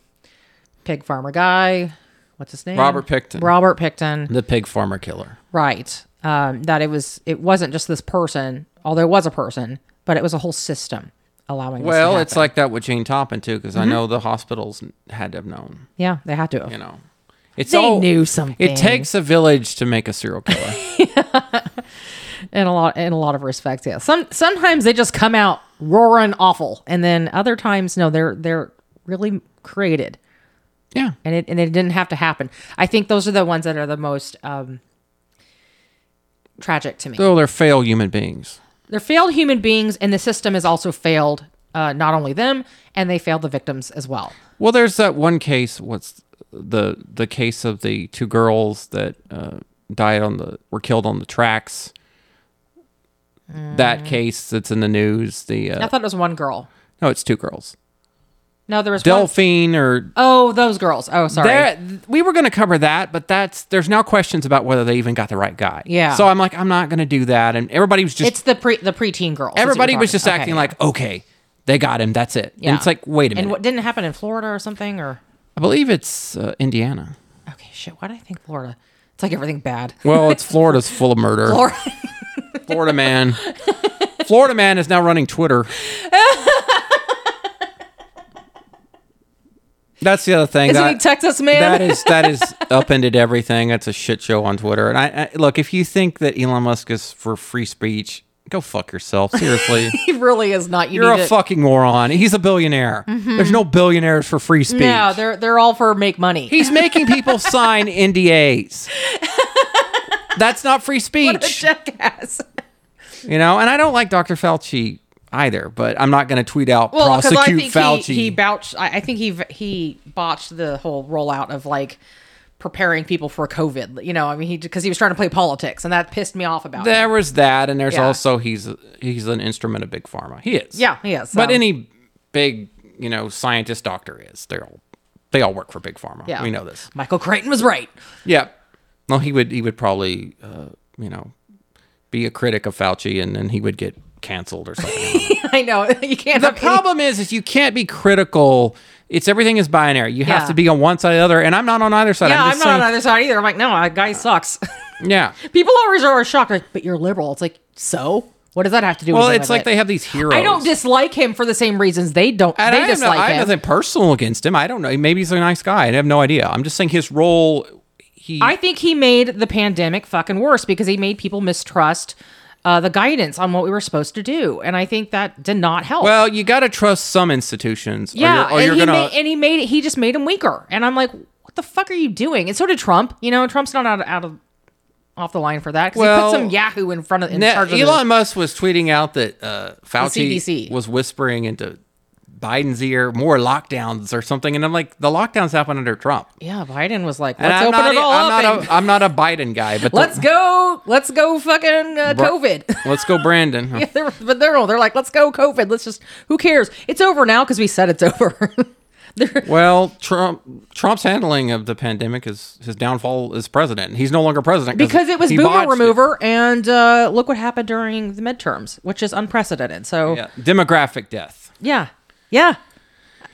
pig farmer guy. What's his name? Robert Pickton. Robert Pickton. The pig farmer killer. Right. Um, that it was. It wasn't just this person, although it was a person, but it was a whole system allowing. Well, it's like that with Jane Toppan too, because I Mhm. know the hospitals had to have known. yeah, they had to. have. You know, it's They all knew something. It takes a village to make a serial killer. [LAUGHS] in a lot in a lot of respects yeah some sometimes they just come out roaring awful and then other times no they're they're really created yeah and it and it didn't have to happen i think those are the ones that are the most um tragic to me Though they're fail human beings. They're failed human beings and the system has also failed uh, not only them and they failed the victims as well Well, there's that one case. What's the the case of the two girls that uh, died on the were killed on the tracks? That case that's in the news. The uh, i thought it was one girl no, it's two girls. No there was one Delphi or oh those girls oh sorry we were going to cover that, but that's there's now questions about whether they even got the right guy. Yeah. So I'm like, I'm not going to do that, and everybody was just it's the pre the preteen girls everybody was just talking- acting okay. like, okay, they got him. That's it. yeah And it's like, wait a minute. and what didn't happen in florida or something or I believe it's uh, Indiana. Okay, shit. Why do I think Florida? It's like everything bad. Well, it's [LAUGHS] Florida's full of murder. Florida. Florida man. Florida man is now running Twitter. [LAUGHS] That's the other thing. Isn't that, he Texas man? That is that is [LAUGHS] upended everything. That's a shit show on Twitter. And I, I look if you think that Elon Musk is for free speech, go fuck yourself. Seriously, [LAUGHS] he really is not. You you're a to- fucking moron. He's a billionaire. Mhm. There's no billionaires for free speech. No, they're they're all for make money. He's making people [LAUGHS] sign NDAs. That's not free What a speech. jackass. You know, and I don't like Dr. Fauci either. But I'm not going to tweet out Well, I prosecute think Fauci. he, he bouched. I, I think he he botched the whole rollout of like preparing people for COVID. You know, I mean, he because he was trying to play politics, and that pissed me off about. there him. was that, and there's Yeah. also he's he's an instrument of big pharma. He is. Yeah, he is, But any big you know scientist doctor is. They're all they all work for big pharma. Yeah, we know this. Michael Crichton was right. Yeah. Well, he would he would probably uh, you know be a critic of Fauci, and then he would get canceled or [LAUGHS] something. I know [LAUGHS] you can't. the any- problem is, is you can't be critical. It's everything is binary. You have to be on one side or the other, and I'm not on either side. yeah, I'm, I'm, not on either side either. I'm like, no, that guy sucks. [LAUGHS] Yeah. People always are shocked, like, but you're liberal. It's like, so what does that have to do? Well, with it's like it? they have these heroes. I don't dislike him for the same reasons they don't. And they I have, no, dislike I have him. nothing personal against him. I don't know. Maybe he's a nice guy. I have no idea. I'm just saying his role. He. I think he made the pandemic fucking worse because he made people mistrust uh, the guidance on what we were supposed to do, and I think that did not help. well, you got to trust some institutions. or yeah, you're, or you're and he gonna. made and he made he just made him weaker, and I'm like, what the fuck are you doing? And so did Trump. You know, Trump's not out of, out of off the line for that because he put some Yahoo in front of in Now, charge of Elon the, Musk was tweeting out that uh, Fauci was whispering into Biden's ear more lockdowns or something, and I'm like, the lockdowns happen under Trump. Yeah, Biden was like, let's I'm open not, it all I'm up. not and a, I'm not a Biden guy, but [LAUGHS] the- let's go, let's go, fucking uh, COVID. [LAUGHS] let's go, Brandon. Yeah, they're, but they're all they're like, let's go COVID. Let's just who cares? It's over now because we said it's over. [LAUGHS] Well, Trump Trump's handling of the pandemic is his downfall as president. He's no longer president because it was boomer botched it. remover, and uh, look what happened during the midterms, which is unprecedented. So Yeah, demographic death. yeah, yeah.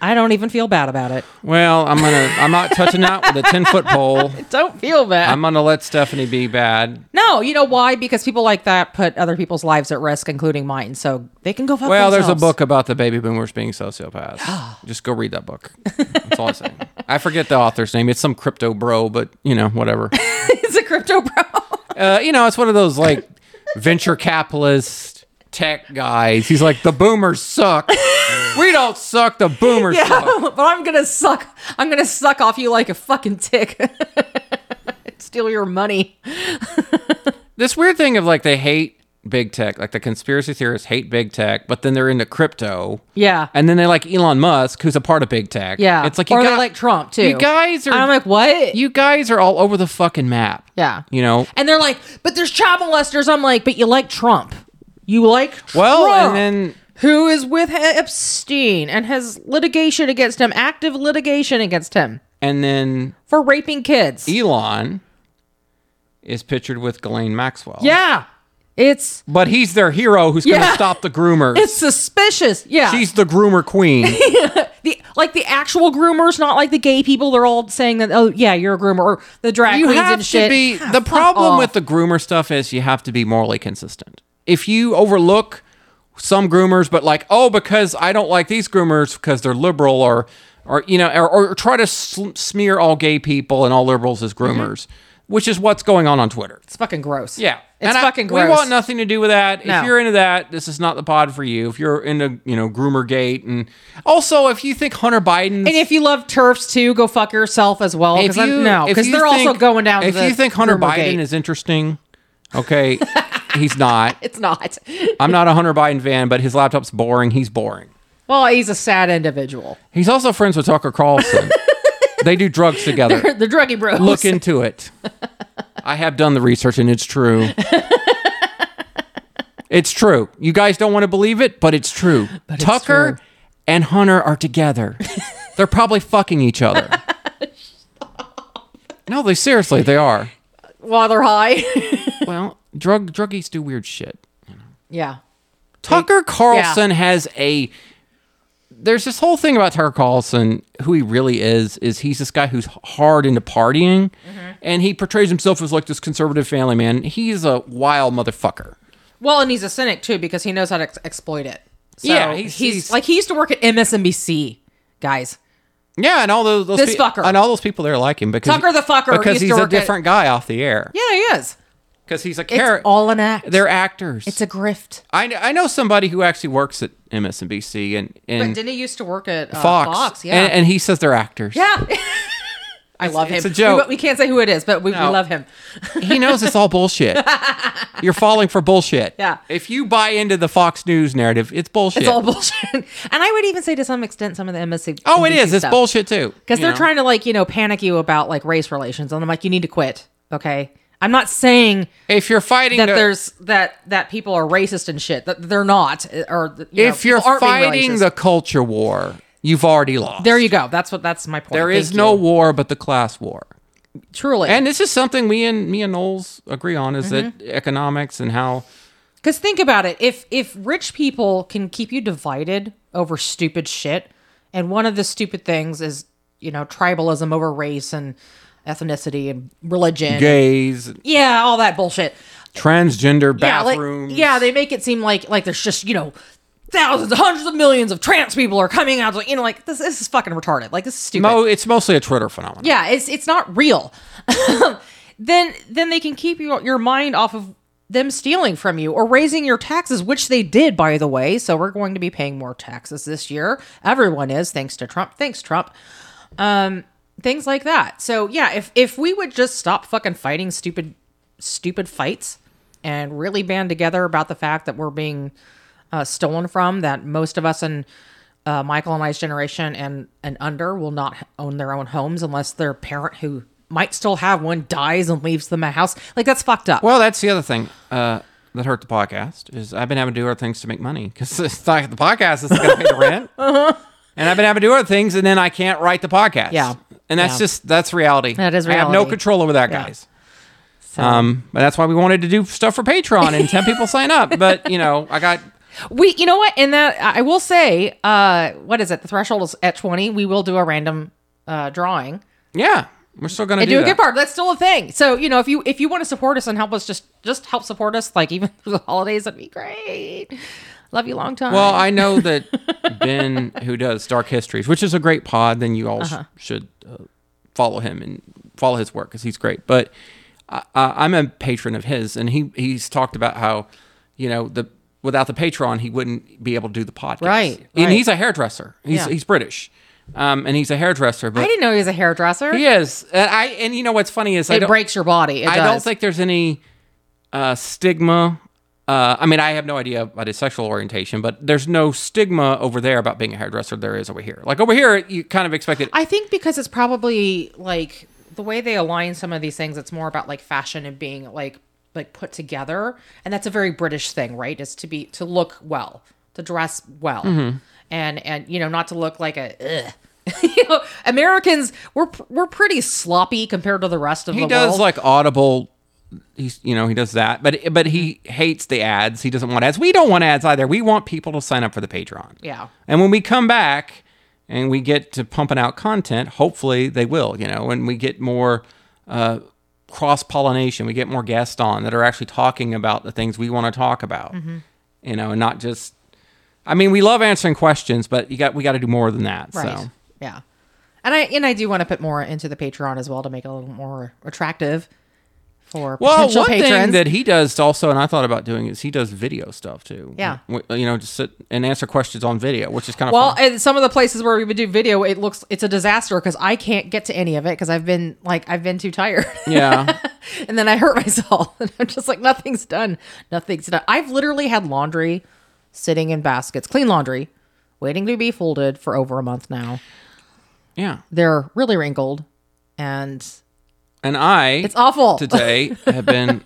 I don't even feel bad about it. Well, I'm gonna I'm not touching that with a ten foot pole. [LAUGHS] Don't feel bad. I'm gonna let Stephanie be bad. no, you know why? Because people like that put other people's lives at risk, including mine. So they can go fuck Well, there's a book about the baby boomers being sociopaths. [GASPS] Just go read that book. That's all I say. I forget the author's name. It's some crypto bro, but you know, whatever. [LAUGHS] it's a crypto bro. Uh, you know, it's one of those like venture capitalist tech guys. He's like, the boomers suck. [LAUGHS] we don't suck. The boomers yeah, suck. [LAUGHS] but I'm gonna suck. I'm gonna suck off you like a fucking tick. [LAUGHS] Steal your money. This weird thing of like they hate big tech, like the conspiracy theorists hate big tech, but then they're into crypto. Yeah. And then they like Elon Musk, who's a part of big tech. Yeah. It's like you or they got- like Trump too. You guys are. I'm like, what? You guys are all over the fucking map. Yeah. You know. And they're like, but there's child molesters. I'm like, but you like Trump. You like Trump. Well, and then who is with Epstein and has litigation against him, active litigation against him and then for raping kids. Elon is pictured with Ghislaine Maxwell. yeah. It's But he's their hero who's going to stop the groomers. it's suspicious. Yeah. She's the groomer queen. [LAUGHS] the like the actual groomers, not like the gay people. They're all saying that, oh yeah, you're a groomer, or the drag you queens have and to shit. be. Ah, the problem off. with the groomer stuff is you have to be morally consistent. If you overlook some groomers, but like, oh, because I don't like these groomers because they're liberal, or or you know, or, or try to smear all gay people and all liberals as mm-hmm. groomers, which is what's going on on Twitter. it's fucking gross. Yeah. it's And I- fucking gross. We want nothing to do with that. No. If you're into that, this is not the pod for you. If you're into, you know, groomer gate and also if you think Hunter Biden And if you love turfs too, go fuck yourself as well. if Because I'm- no, because they're also going down. If you think Hunter Biden gate. is interesting, okay, [LAUGHS] he's not. [LAUGHS] it's not. I'm not a Hunter Biden fan, but his laptop's boring. He's boring. Well, he's a sad individual. He's also friends with Tucker Carlson. [LAUGHS] they do drugs together. the druggy bros. Look into it. I have done the research and it's true. [LAUGHS] it's true. You guys don't want to believe it, but it's true. it's Tucker true. and Hunter are together. They're probably fucking each other. no, they seriously, they are. while they're high. Well, drug druggies do weird shit. yeah. Tucker Carlson has a there's this whole thing about Tucker Carlson, who he really is, is he's this guy who's hard into partying mm-hmm. and he portrays himself as like this conservative family man. He's a wild motherfucker. Well, and he's a cynic too because he knows how to ex- exploit it. So Yeah, he's, he's- he's- like he used to work at MSNBC, guys. Yeah, and all those, those This pe- fucker. and all those people there like him because Tucker the fucker because he's a work at- different guy off the air Yeah, he is. Because he's a It's character. all an act. They're actors. it's a grift. I I know somebody who actually works at MSNBC and But and didn't he used to work at uh, Fox, Fox? Yeah. and, and he says they're actors. yeah. [LAUGHS] I love him. it's a joke. We, we can't say who it is, but we, we love him. [LAUGHS] he knows it's all bullshit. [LAUGHS] You're falling for bullshit. Yeah. If you buy into the Fox News narrative, it's bullshit. It's all bullshit. and I would even say to some extent some of the MSC. oh, it is. It's bullshit too. Because they're know? trying to like, you know, panic you about like race relations. And I'm like, you need to quit. Okay. I'm not saying If you're fighting that to- there's that that people are racist and shit. That they're not. Or you know, if you're aren't being fighting the culture war, you've already lost. There you go. That's what that's my point. There is Thank no you. war but the class war. truly. And this is something we and me and Knowles agree on is Mm-hmm. that economics and how Because think about it. If if rich people can keep you divided over stupid shit, and one of the stupid things is you know tribalism over race and ethnicity and religion. gays, Yeah, all that bullshit. transgender Yeah, like, bathrooms. yeah, they make it seem like like there's just you know thousands, hundreds of millions of trans people are coming out. You know, like this, this is fucking retarded. Like this is stupid. Mo, it's mostly a Twitter phenomenon. Yeah, it's it's not real. [LAUGHS] then then they can keep your your mind off of them stealing from you or raising your taxes, which they did by the way. So we're going to be paying more taxes this year. Everyone is, thanks to Trump. Thanks, Trump. Um, things like that. So yeah, if if we would just stop fucking fighting stupid stupid fights and really band together about the fact that we're being uh, stolen from, that most of us in uh, Michael and I's generation and and under will not own their own homes unless their parent who might still have one dies and leaves them a house. Like that's fucked up. Well, that's the other thing uh, that hurt the podcast is I've been having to do other things to make money because [LAUGHS] like the podcast is going to pay the rent, [LAUGHS] and I've been having to do other things, and then I can't write the podcast. Uh-huh. Yeah. And that's Yeah. just that's reality. That is I have no control over that, Yeah. guys. Um, but that's why we wanted to do stuff for Patreon and ten people sign up. [LAUGHS] But you know, I got we, you know what? In that, I will say, uh, what is it? The threshold is at twenty. We will do a random uh, drawing yeah, we're still going to and do, do a gift card. That's still a thing. So you know, if you if you want to support us and help us, just just help support us. Like even [LAUGHS] through the holidays, that'd be great. Love you long time. Well, I know that [LAUGHS] Ben, who does Dark Histories, which is a great pod, then you all Uh-huh. should uh, follow him and follow his work because he's great. But I, I'm a patron of his, and he he's talked about how you know the without the Patreon he wouldn't be able to do the podcast. Right, and right. he's a hairdresser. He's Yeah. he's British, um, and he's a hairdresser. But I didn't know he was a hairdresser. he is. And I and you know what's funny is I It breaks your body. It I does. don't think there's any uh, stigma. Uh, I mean, I have no idea about his sexual orientation, but there's no stigma over there about being a hairdresser. There is over here. Like over here, you kind of expect it. I think because it's probably like the way they align some of these things, it's more about like fashion and being like like put together, and that's a very British thing, right? Is to be to look well, to dress well, Mm-hmm. and and you know not to look like a. Ugh. [LAUGHS] you know, Americans we're we're pretty sloppy compared to the rest of he the world. He does like audible. He's you know he does that, but but he hates the ads. He doesn't want ads. We don't want ads either. We want people to sign up for the Patreon. Yeah. And when we come back and we get to pumping out content, hopefully they will. You know, when we get more uh, cross pollination, we get more guests on that are actually talking about the things we want to talk about. Mm-hmm. You know, and not just. I mean, we love answering questions, but you got we got to do more than that. right. So. Yeah, and I and I do want to put more into the Patreon as well to make it a little more attractive for Well, potential one patrons. thing that he does also, and I thought about doing, is he does video stuff too. Yeah. You know, just sit and answer questions on video, which is kind of Well, fun. and some of the places where we would do video, it looks it's a disaster because I can't get to any of it because I've been like I've been too tired. yeah. [LAUGHS] and then I hurt myself, [LAUGHS] and I'm just like nothing's done, nothing's done. I've literally had laundry sitting in baskets, clean laundry, waiting to be folded for over a month now. Yeah. They're really wrinkled, and And I, it's awful. today [LAUGHS] have been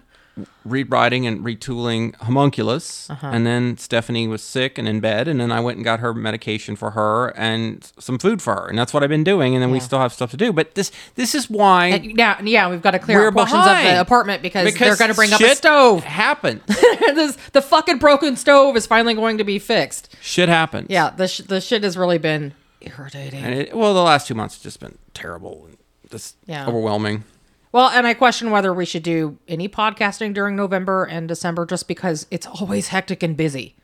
rewriting and retooling homunculus Uh-huh. and then stephanie was sick and in bed and then i went and got her medication for her and some food for her and that's what i've been doing and then we still have stuff to do but this this is why And yeah, yeah, we've got to clear out portions of the apartment because, they're going to bring up a stove. happened [LAUGHS] this, the fucking broken stove is finally going to be fixed. shit happened Yeah, the sh- the shit has really been irritating. and it, well the last two months have just been terrible and just Yeah. overwhelming Well, and I question whether we should do any podcasting during November and December just because it's always hectic and busy.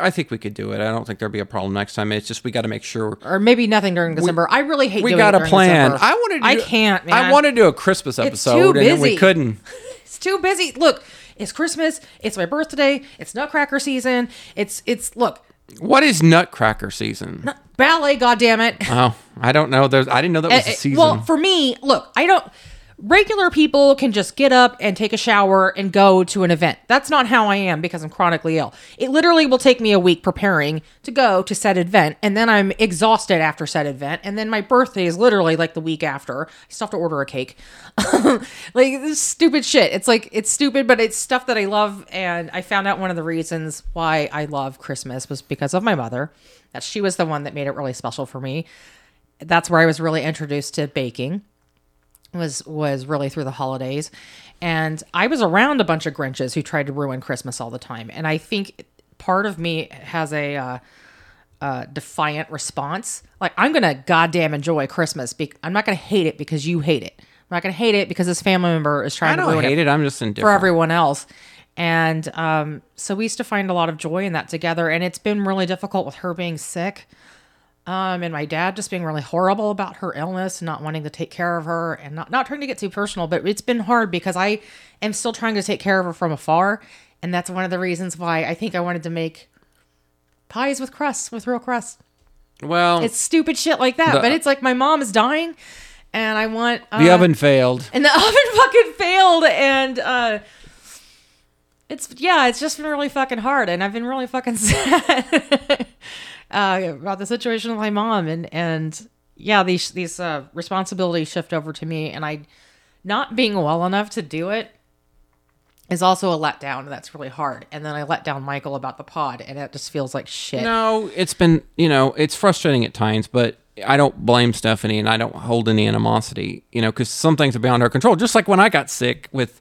I think we could do it. I don't think there'll be a problem next time. It's just we got to make sure Or maybe nothing during December. I really hate we got it a plan. December. I wanted. To I can't, man. I want to do a Christmas episode, and we couldn't. [LAUGHS] It's too busy. Look, it's Christmas. It's my birthday. It's Nutcracker season. It's it's look. What is Nutcracker season? ballet, goddammit. Oh, I don't know. There's I didn't know that was Eh, a eh, season. Well, for me, look, I don't. Regular people can just get up and take a shower and go to an event. That's not how I am because I'm chronically ill. It literally will take me a week preparing to go to said event, and then I'm exhausted after said event, and then my birthday is literally like the week after. I still have to order a cake. [LAUGHS] like this stupid shit. It's like it's stupid, but it's stuff that I love, and I found out one of the reasons why I love Christmas was because of my mother. That she was the one that made it really special for me that's where I was really introduced to baking was was really through the holidays and I was around a bunch of Grinches who tried to ruin Christmas all the time and I think part of me has a uh, uh, defiant response like I'm gonna goddamn enjoy Christmas be- I'm not gonna hate it because you hate it I'm not gonna hate it because this family member is trying I to hate it. I'm just indifferent. for everyone else. And um, so we used to find a lot of joy in that together. And it's been really difficult with her being sick. Um, and my dad just being really horrible about her illness and not wanting to take care of her and not, not trying to get too personal, but it's been hard because I am still trying to take care of her from afar. And that's one of the reasons why I think I wanted to make pies with crust, with real crust. Well, It's stupid shit like that. The- but it's like my mom is dying and I want. Uh, the oven failed. and the [LAUGHS] oven fucking failed and uh it's yeah it's just been really fucking hard and i've been really fucking [LAUGHS] sad uh about the situation with my mom. And and yeah these these uh responsibilities shift over to me. And i not being well enough to do it is also a letdown. That's really hard. And then i let down michael about the pod and it just feels like shit. No, it's been, you know, it's frustrating at times, but I don't blame Stephanie and I don't hold any animosity, you know, because some things are beyond our control. Just like when I got sick with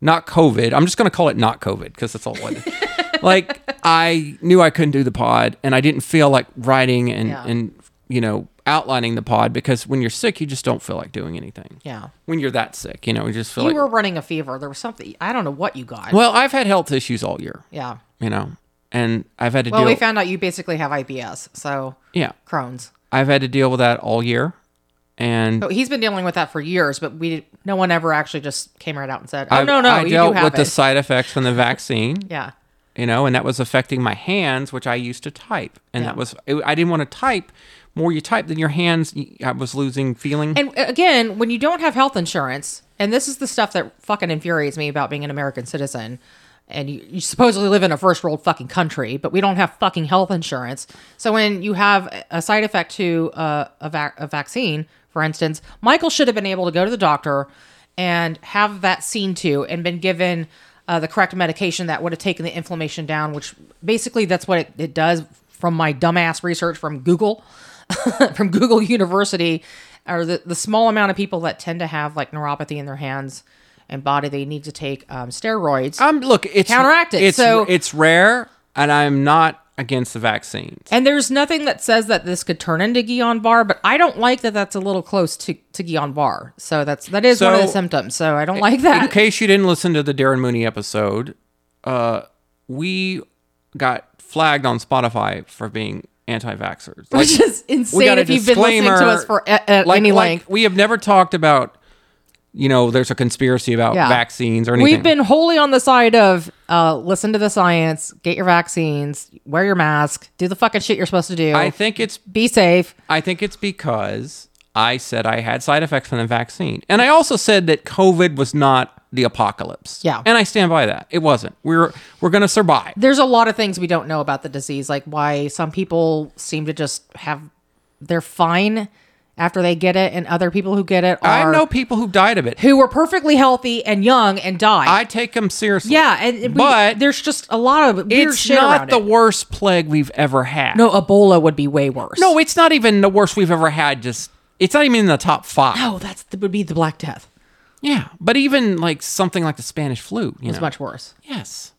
not COVID, I'm just going to call it not COVID because that's all it was. [LAUGHS] like, I knew I couldn't do the pod and I didn't feel like writing and, Yeah. and, you know, outlining the pod because when you're sick, you just don't feel like doing anything. yeah When you're that sick, you know, you just feel you like. were running a fever there was something i don't know what you got well, I've had health issues all year, yeah you know, and I've had to well deal. Well, we found out you basically have ibs so yeah. crohn's I've had to deal with that all year. And So he's been dealing with that for years, but we no one ever actually just came right out and said, "Oh I've- no, no, I you dealt do have with it." the side effects from the vaccine. [LAUGHS] yeah, You know, and that was affecting my hands, which I used to type, and Yeah. that was it- I didn't want to type. More you type, then your hands. I was losing feeling. and uh, again, when you don't have health insurance, and this is the stuff that fucking infuriates me about being an American citizen, and you, you supposedly live in a first world fucking country, but we don't have fucking health insurance. So when you have a side effect to uh, a, vac- a vaccine, for instance, Michael should have been able to go to the doctor and have that seen to and been given uh, the correct medication that would have taken the inflammation down, which basically that's what it, it does from my dumbass research from Google, [LAUGHS] from Google University, or the, the small amount of people that tend to have like neuropathy in their hands and body, they need to take um, steroids. um, look, it's counteract it. It's So- it's rare, and I'm not against the vaccines. And there's nothing that says that this could turn into Guillain Barre, but I don't like that that's a little close to, to Guillain Barre. So that's that is one of the symptoms. So I don't like that. In case you didn't listen to the Darren Mooney episode, uh, we got flagged on Spotify for being anti-vaxxers. Like, Which is we insane got a if you've been listening to us for a, a- like, any like, length. we have never talked about, you know, there's a conspiracy about Yeah. vaccines or anything. We've been wholly on the side of uh, listen to the science, get your vaccines, wear your mask, do the fucking shit you're supposed to do. I think it's be safe. I think it's because I said I had side effects from the vaccine. And I also said that COVID was not the apocalypse. Yeah. And I stand by that. It wasn't. We're we're going to survive. There's a lot of things we don't know about the disease, like why some people seem to just have they're fine after they get it, and other people who get it are I know people who died of it. who were perfectly healthy and young and died. I take them seriously. yeah, and we- but there's just a lot of weird it's shit not the it. worst plague we've ever had. No, Ebola would be way worse. No, it's not even the worst we've ever had. Just it's not even in the top five. no, that's that would be the Black Death. Yeah, but even like something like the Spanish flu, you It's know, much worse. yes.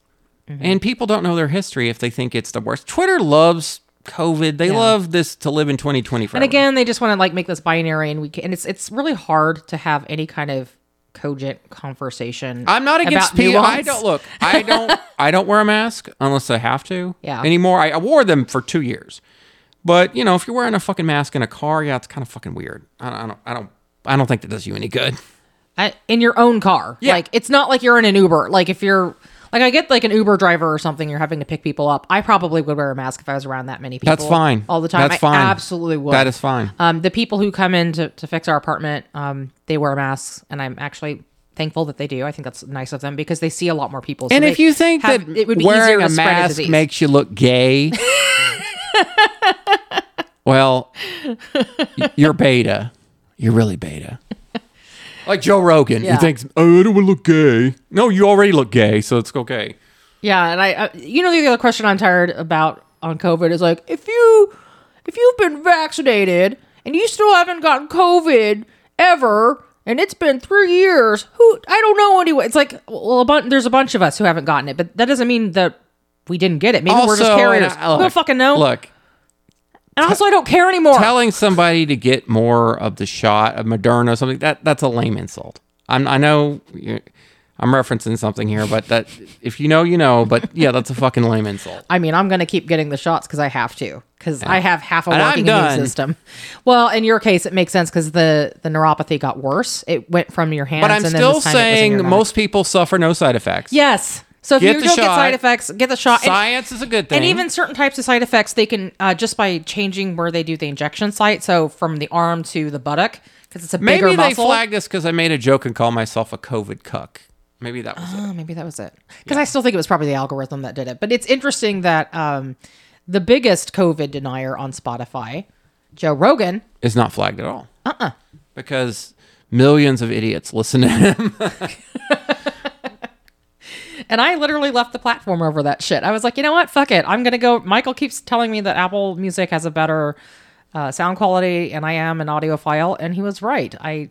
Mm-hmm. And people don't know their history if they think it's the worst. Twitter loves COVID. They Yeah. love this to live in 2020 forever. And again, they just want to like make this binary, and we can, and it's it's really hard to have any kind of cogent conversation. I'm not against people. I don't look. I don't. I don't wear a mask unless I have to. Yeah. Anymore. I, I wore them for two years, but you know, if you're wearing a fucking mask in a car, yeah, it's kind of fucking weird. I, I don't. I don't. I don't think that does you any good. I- in your own car. Yeah. Like it's not like you're in an Uber. Like if you're Like I get like an Uber driver or something. You're having to pick people up. I probably would wear a mask if I was around that many people. That's fine. all the time. That's I fine. absolutely would. That is fine. Um, the people who come in to, to fix our apartment, um, they wear masks, and I'm actually thankful that they do. I think that's nice of them because they see a lot more people. so and if you think have- that it would be easier wearing a mask disease. makes you look gay, [LAUGHS] well, you're beta. You're really beta. Like Joe Rogan, Yeah. he thinks, "Oh, I don't want to look gay." No, you already look gay, so it's okay. Yeah, and I, uh, you know, the other question I'm tired about on COVID is like, if you, if you've been vaccinated and you still haven't gotten COVID ever, and it's been three years, who I don't know anyway. It's like, well, a bunch. There's a bunch of us who haven't gotten it, but that doesn't mean that we didn't get it. Maybe we're just Also, carriers. I don't fucking know. Look, and also, I don't care anymore. telling somebody to get more of the shot of Moderna or something that that's a lame insult. I'm, I know I'm referencing something here, but that if you know, you know. But yeah, that's a fucking lame insult. I mean, I'm going to keep getting the shots because I have to, because I have half a working immune system. Well, in your case, it makes sense because the the neuropathy got worse. It went from your hands. But I'm and still this time it was in saying most people suffer no side effects. Yes. So if Get you don't get side effects, get the shot. And- Science is a good thing. And even certain types of side effects, they can uh, just by changing where they do the injection site. So from the arm to the buttock, because it's a bigger muscle. maybe they flagged this because I made a joke and called myself a COVID cuck. Maybe that was it. Oh, maybe that was it. Because I still think it was probably the algorithm that did it. But it's interesting that um, the biggest COVID denier on Spotify, Joe Rogan, is not flagged at all. Uh uh Because millions of idiots listen to him. [LAUGHS] [LAUGHS] and I literally left the platform over that shit. I was like, you know what? Fuck it. I'm gonna go. Michael keeps telling me that Apple Music has a better uh, sound quality, and I am an audiophile, and he was right. I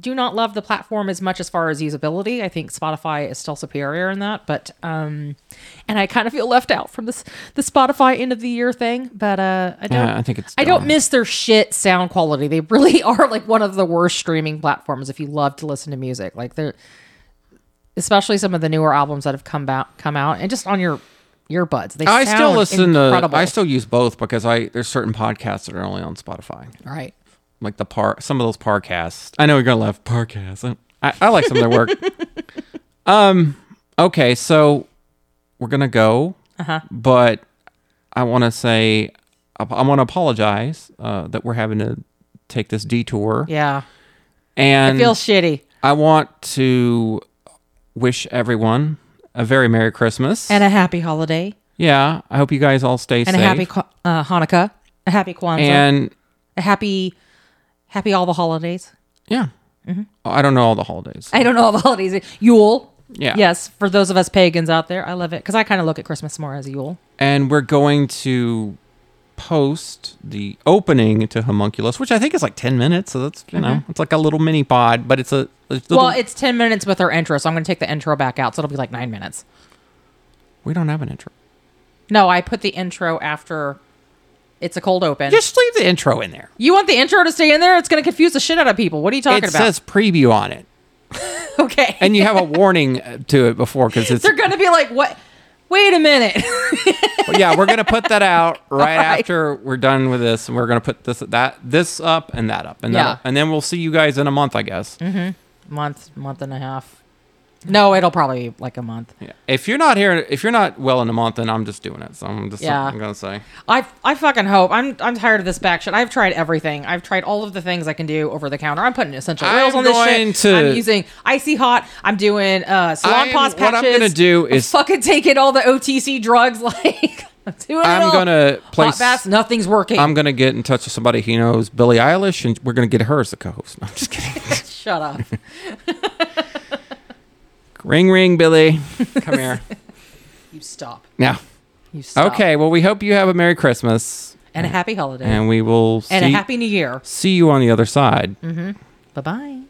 do not love the platform as much as far as usability. I think Spotify is still superior in that, but um, and I kind of feel left out from this the Spotify end of the year thing. But uh, I don't. Yeah, I think it's I don't miss their shit sound quality. They really [LAUGHS] are like one of the worst streaming platforms if you love to listen to music. Like they're especially some of the newer albums that have come out come out and just on your earbuds. They I still listen incredible. to. I still use both because I there's certain podcasts that are only on Spotify. right. Like the par some of those podcasts. I know you're gonna love Podcasts. I, I like some of their work. [LAUGHS] um. Okay, so we're gonna go. Uh-huh. But I want to say I want to apologize uh, that we're having to take this detour. Yeah. And it feels shitty. I want to wish everyone a very Merry Christmas. And a happy holiday. yeah, I hope you guys all stay And safe. And a happy uh, Hanukkah. A happy Kwanzaa. and a happy happy all the holidays. yeah, Mm-hmm. I don't know all the holidays. I don't know all the holidays. Yule. Yeah. Yes, for those of us pagans out there, I love it because I kind of look at Christmas more as Yule. and we're going to post the opening to Homunculus, which I think is like ten minutes. So that's you know, it's like a little mini pod, but it's a, a little, well, it's 10 minutes with our intro, so I'm going to take the intro back out, so it'll be like nine minutes. we don't have an intro. No, I put the intro after it's a cold open. Just leave the intro in there. you want the intro to stay in there? It's going to confuse the shit out of people. What are you talking it about? It says preview on it, [LAUGHS] okay. and you have a warning uh, to it before because it's They're going to be like, what? Wait a minute. [LAUGHS] Well, yeah, we're gonna put that out [LAUGHS] right, right. after we're done with this, and we're gonna put this that this up and that up, and Yeah. then and then we'll see you guys in a month, I guess. Mm-hmm. month, month and a half. No, it'll probably be like a month. Yeah. If you're not here, if you're not well in a month, then I'm just doing it. So I'm just Yeah. I'm gonna say. I I fucking hope. I'm I'm tired of this back shit. I've tried everything. I've tried all of the things I can do over the counter. I'm putting essential oils I'm on this going shit. to- I'm using icy hot. I'm doing uh salon I'm- pause what I'm gonna do I'm is- fucking taking all the OTC drugs. [LAUGHS] Like I'm I'm gonna place- hot baths. Nothing's working. I'm gonna get in touch with somebody he knows, Billie Eilish, and we're gonna get her as the co-host. No, I'm just kidding. [LAUGHS] Shut up. [LAUGHS] ring, ring, Billy, [LAUGHS] come here. you stop. Now, You stop. okay. Well, we hope you have a Merry Christmas, And a happy holiday. and we will and a happy new year. see you on the other side. Mm-hmm. Bye bye.